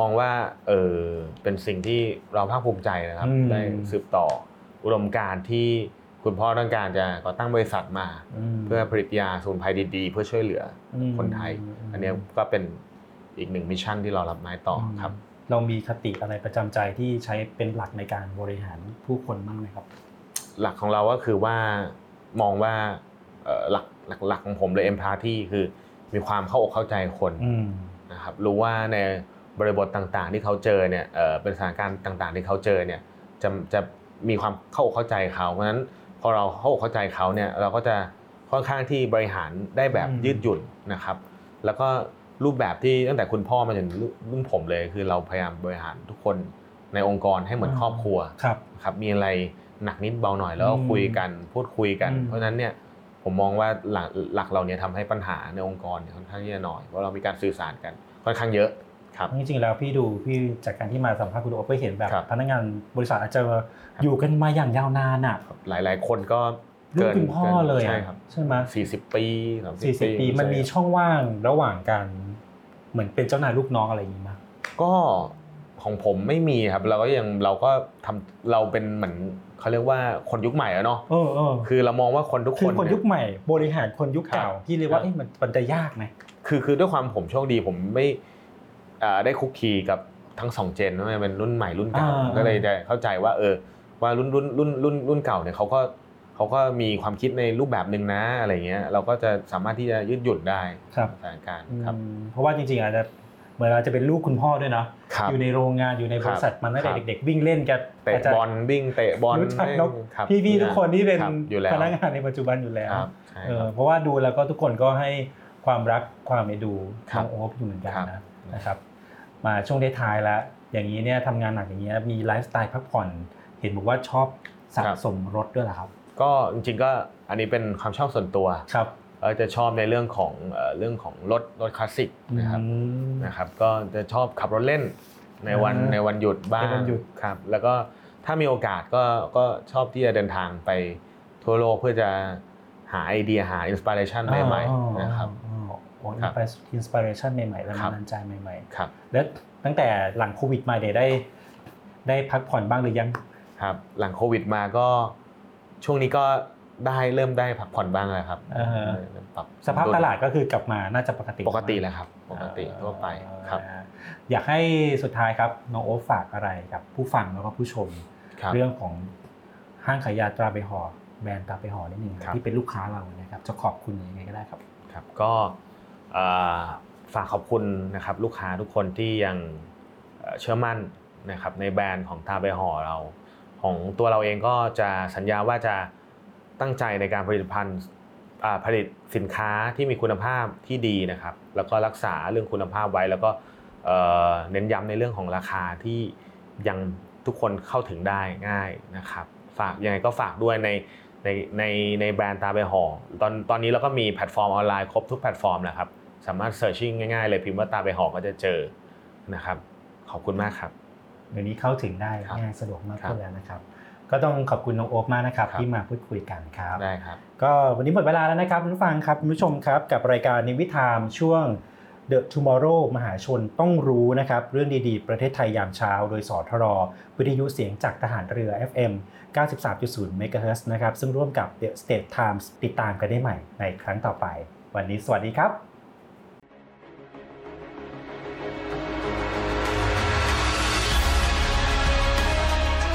Speaker 3: มองว่าเออเป็นสิ่งที่เราภาคภูมิใจนะครับ
Speaker 4: อืม
Speaker 3: ได้สืบต่ออุดมการณ์ที่ คุณพ่อต้องการจะก่อตั้งบริษัทมา
Speaker 4: ม
Speaker 3: เพื่อผลิตยาสมุนไพรดีๆ เพื่อช่วยเหลืออ
Speaker 4: ม
Speaker 3: คนไทย อันเนี้ยก็เป็นอีกหนึ่ง mission ที่เรารับไม้ต่ออ
Speaker 4: ม
Speaker 3: ครับ
Speaker 4: เรามีคติอะไรประจำใจที่ใช้เป็นหลักในการบริหารผู้คนบ้างไหมครับ
Speaker 3: หลักของเราก็คือว่ามองว่าเอ่อหลักหลักหลักของผมเลย empathy คือมีความเข้าอกเข้าใจคน
Speaker 4: อืม
Speaker 3: นะครับรู้ว่าในบริบทต่างๆ ที่เขาเจอเนี่ยเอ่อเป็นสถานการณ์ต่างๆ ที่เขาเจอเนี่ยจะจะมีความเข้าอกเข้าใจเขาเพราะฉะนั้นพ อเราเข้าอกเข้าใจเขาเนี่ยเราก็จะค่อนข้างที่บริหารได้แบบ
Speaker 4: อืม
Speaker 3: ยืดหยุ่นนะครับ แล้วก็รูปแบบที่ตั้งแต่คุณพ่อมาจนรุ่นผมเลย คือเราพยายามบริหารทุกคนในองค์กรให้เหมือนครอบครัว
Speaker 4: ครับ
Speaker 3: ครับมีอะไรหนักนิดเบาหน่อยแล้วก็
Speaker 4: อืม
Speaker 3: คุยกันพูดคุยกัน
Speaker 4: อืม
Speaker 3: เพราะฉะนั้นเนี่ยผมมองว่าหลักหลักเราเนี่ยทำให้ปัญหาในองค์กรเนี่ยค่อนข้างที่จะน้อยเพราะเรามีการสื่อสารกันค่อนข้างเยอะ ครับ
Speaker 4: จริงๆแล้วพี่ดูพี่จากการที่มาสัมภาษณ์คุณโอ๊ตไปเห็นแบบ
Speaker 3: ครับ
Speaker 4: พนักงานบริษัทอาจจะอยู่กันมาอย่างยาวนานอะ
Speaker 3: หลายๆ คนก็
Speaker 4: รุ่น
Speaker 3: เกิน
Speaker 4: คุณพ่อ
Speaker 3: กิน
Speaker 4: เลย
Speaker 3: ใช่
Speaker 4: อะ
Speaker 3: ครับ
Speaker 4: ใช่ไหม
Speaker 3: สี่สิบปีสามสิบ
Speaker 4: สี่สิบปีมันมี
Speaker 3: ใช่
Speaker 4: ช่องว่างระหว่างกันเหมือนเป็นเจ้านายลูกน้องอะไรอย่างนี้มั้ย
Speaker 3: ก็ของผมไม่มีครับเราก็ยังเราก็ทำเราเป็นเหมือนเขาเรียกว่าคนยุคใหม่อะเนาะ
Speaker 4: เออเออ
Speaker 3: คือเรามองว่าคนทุก
Speaker 4: คื
Speaker 3: ค
Speaker 4: อนคน
Speaker 3: เนี่
Speaker 4: ยุคใหม่ บริหารคนยุคเก่า
Speaker 3: ครับ
Speaker 4: พี่เรียกว่า
Speaker 3: ครับ
Speaker 4: เอ๊ะมันมันจะยากไหม
Speaker 3: คือคือด้วยความผมโชคดีผมไม่อ่า ได้คุกคีกับทั้งสองเจนไม่ว่าจะเป็นรุ่นใหม่รุ่นเก่า
Speaker 4: อ่า
Speaker 3: ก็เลยได้เข้าใจว่าเออว่ารุ่นรุ่นรุ่นรุ่นรุ่นเก่าเนี่ยเขาก็เขาก็มีความคิดในรูปแบบหนึ่งนะอะไรเงี้ยเราก็จะสามารถที่จะยืดหยุ่นได้
Speaker 4: ครับ
Speaker 3: สถานการณ์ครับ
Speaker 4: อืมเพราะว่าจริงๆอาจจะเหมือนเราจะเป็นลูกคุณพ่อด้วยเนาะ
Speaker 3: ครับ
Speaker 4: อยู่ในโรงงานอยู่ในบริษัท
Speaker 3: ครับ
Speaker 4: มาตั้ง
Speaker 3: ครั
Speaker 4: แต่
Speaker 3: บ
Speaker 4: เด็ก ๆ วิ่งเล่นกัน
Speaker 3: เตะา
Speaker 4: จจะ
Speaker 3: บอลวิ่งเตะบอล
Speaker 4: รู้จักนก
Speaker 3: ครับ
Speaker 4: พี่ ๆ ทุกคนที่เป็น
Speaker 3: ครับอยู่แล้ว
Speaker 4: พนักงานในปัจจุบันอยู่แล้ว
Speaker 3: ครับใช่
Speaker 4: เอ
Speaker 3: ค
Speaker 4: อ
Speaker 3: รับ
Speaker 4: เพราะว่าดูแล้วก็ทุกคนก็ให้ความรักความเอ็นดู
Speaker 3: ครั
Speaker 4: น้
Speaker 3: บ
Speaker 4: องโอ๊บอยู่เหมือนกัน
Speaker 3: ครับ
Speaker 4: นะนะครับ มาช่วงท้ายๆแล้ว อย่างนี้เนี่ยทำงานหนักอย่างเงี้ยมีไลฟ์สไตล์พักผ่อน เห็นบอกว่าชอบสะสมรถด้วยเหรอครับ
Speaker 3: ก็จริงๆก็อันนี้เป็นความชอบส่วนตัว
Speaker 4: ครับ
Speaker 3: เออจะชอบในเรื่องของเอ่อเรื่องของรถรถคลาสสิกนะครับ
Speaker 4: อืม
Speaker 3: นะครับ ก็จะชอบขับรถเล่นในวัน
Speaker 4: อ่า
Speaker 3: ในวันหยุดบ้าง
Speaker 4: ในวันหยุด
Speaker 3: ครับแล้วก็ถ้ามีโอกาสก็ก็ชอบที่จะเดินทางไปทั่วโลกเพื่อจะหาไอเดียหา inspiration ใหม่
Speaker 4: อ๋อ
Speaker 3: ๆนะครับ
Speaker 4: อ๋ออ๋อ
Speaker 3: ครับ
Speaker 4: inspiration ใหม่ๆแรง
Speaker 3: ครับ
Speaker 4: บันดาลใจใหม่
Speaker 3: ครับ
Speaker 4: ๆแล้วตั้งแต่หลังโควิดมาเดี๋ยวได้ได้พักผ่อนบ้างหรือยัง
Speaker 3: ครับหลังโควิดมาก็ช่วงนี้ก็ได้เริ่มได้พักผ่อนบ้างแล้วครับ
Speaker 4: อ่าฮะ
Speaker 3: เริ่มปรับ
Speaker 4: สภาพตลาดก็คือกลับมาน่าจะปกติ
Speaker 3: ปกติแล้วครับ ปกติทั่วไปครับ
Speaker 4: อ่าอยากให้สุดท้ายครับน้องโอ๊ตฝากอะไรกับผู้ฟังแล้วก็ผู้ชม
Speaker 3: ครับ
Speaker 4: เรื่องของห้างขายยาตราไปห่อแบรนด์ตราไปห่อนิดนึง
Speaker 3: ครับ
Speaker 4: ที่เป็นลูกค้าเรานะครับจะขอบคุณยังไงก็ได้ครับ
Speaker 3: ครับ ก็เอ่อ ฝากขอบคุณนะครับลูกค้าทุกคนที่ยังเชื่อมั่นนะครับในแบรนด์ของตาใบห่อเรา ของตัวเราเองก็จะสัญญาว่าจะตั้งใจในการผลิตภัณฑ์ผลิตสินค้าที่มีคุณภาพที่ดีนะครับ แล้วก็รักษาเรื่องคุณภาพไว้ แล้วก็เอ่อเน้นย้ำในเรื่องของราคาที่ยังทุกคนเข้าถึงได้ง่ายนะครับฝากยังไงก็ฝากด้วยในในในในแบรนด์ตราใบห่อตอนตอนนี้เราก็มีแพลตฟอร์มออนไลน์ครบทุกแพลตฟอร์มนะครับ สามารถ search ง่ายๆ เลยพิมพ์ว่าตราใบห่อก็จะเจอนะครับ ขอบคุณมากครับ
Speaker 4: เดี๋ยวนี้เข้าถึงได้
Speaker 3: ครับ
Speaker 4: ง่ายสะดวกมาก
Speaker 3: ครับ
Speaker 4: ขึ้นแล้วนะครับ ก็ต้องขอบคุณน้องโอ๊คมากนะครับ
Speaker 3: ครับ
Speaker 4: ที่มาพูดคุยกันครับ
Speaker 3: ได้ครับ
Speaker 4: ก็วันนี้หมดเวลาแล้วนะครับคุณผู้ฟังครับคุณผู้ชมครับกับรายการ NAVY TIME ช่วง The Tomorrow มหาชนต้องรู้นะครับ เรื่องดีๆ ประเทศไทยยามเช้า โดยสทร วิทยุเสียงจากทหารเรือ FM 93.0 MHz นะครับ ซึ่งร่วมกับ The State Times ติดตามกันได้ใหม่ในครั้งต่อไป วันนี้สวัสดีครับ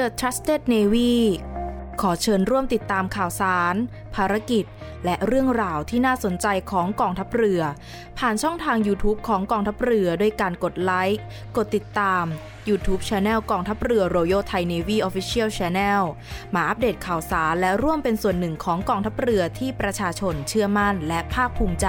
Speaker 11: The Trusted Navy ขอเชิญร่วมติดตามข่าวสาร ภารกิจ และเรื่องราวที่น่าสนใจของกองทัพเรือ ผ่านช่องทาง YouTube ของกองทัพเรือด้วยการกดไลค์กดติดตาม YouTube Channel กองทัพเรือ Royal Thai Navy Official Channel มาอัปเดตข่าวสารและร่วมเป็นส่วนหนึ่งของกองทัพเรือที่ประชาชนเชื่อมั่นและภาคภูมิใจ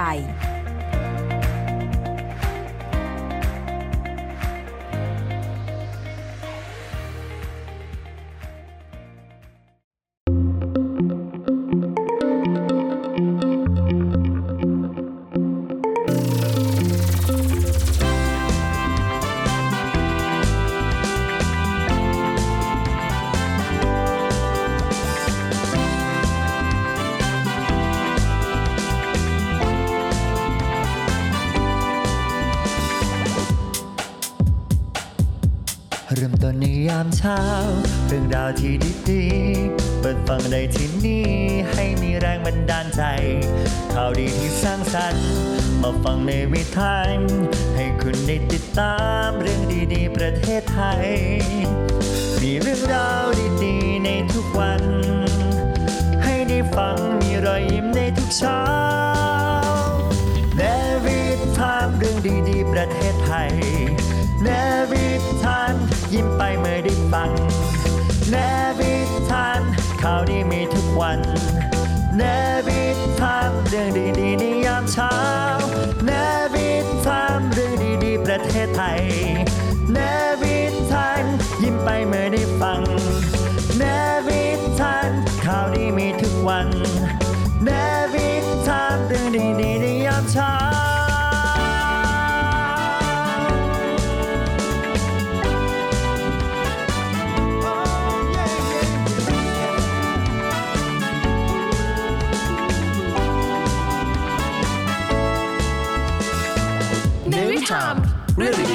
Speaker 2: ที่ดีๆ เปิดฟังได้ที่นี่ ให้มีแรงบันดาลใจ ข่าวดีที่สร้างสรรค์ มาฟังในวิถีให้คุณได้ติดตามเรื่องดีๆ ประเทศไทย มีเรื่องราวดีๆ ในทุกวัน ให้ได้ฟังมีรอยยิ้มในทุกเช้าเนวิทามเรื่องดีๆ ประเทศไทยเนวิทามยิ้มไปเมื่อได้ฟัง เนบิทันข่าวดีมีทุกวันเนบิทันเรื่องดีๆในยามเช้าเนบิทันเรื่องดีๆประเทศไทยเนบิทันยิ้มไปเมื่อได้ฟังเนบิทันข่าวดีมีทุกวัน ใ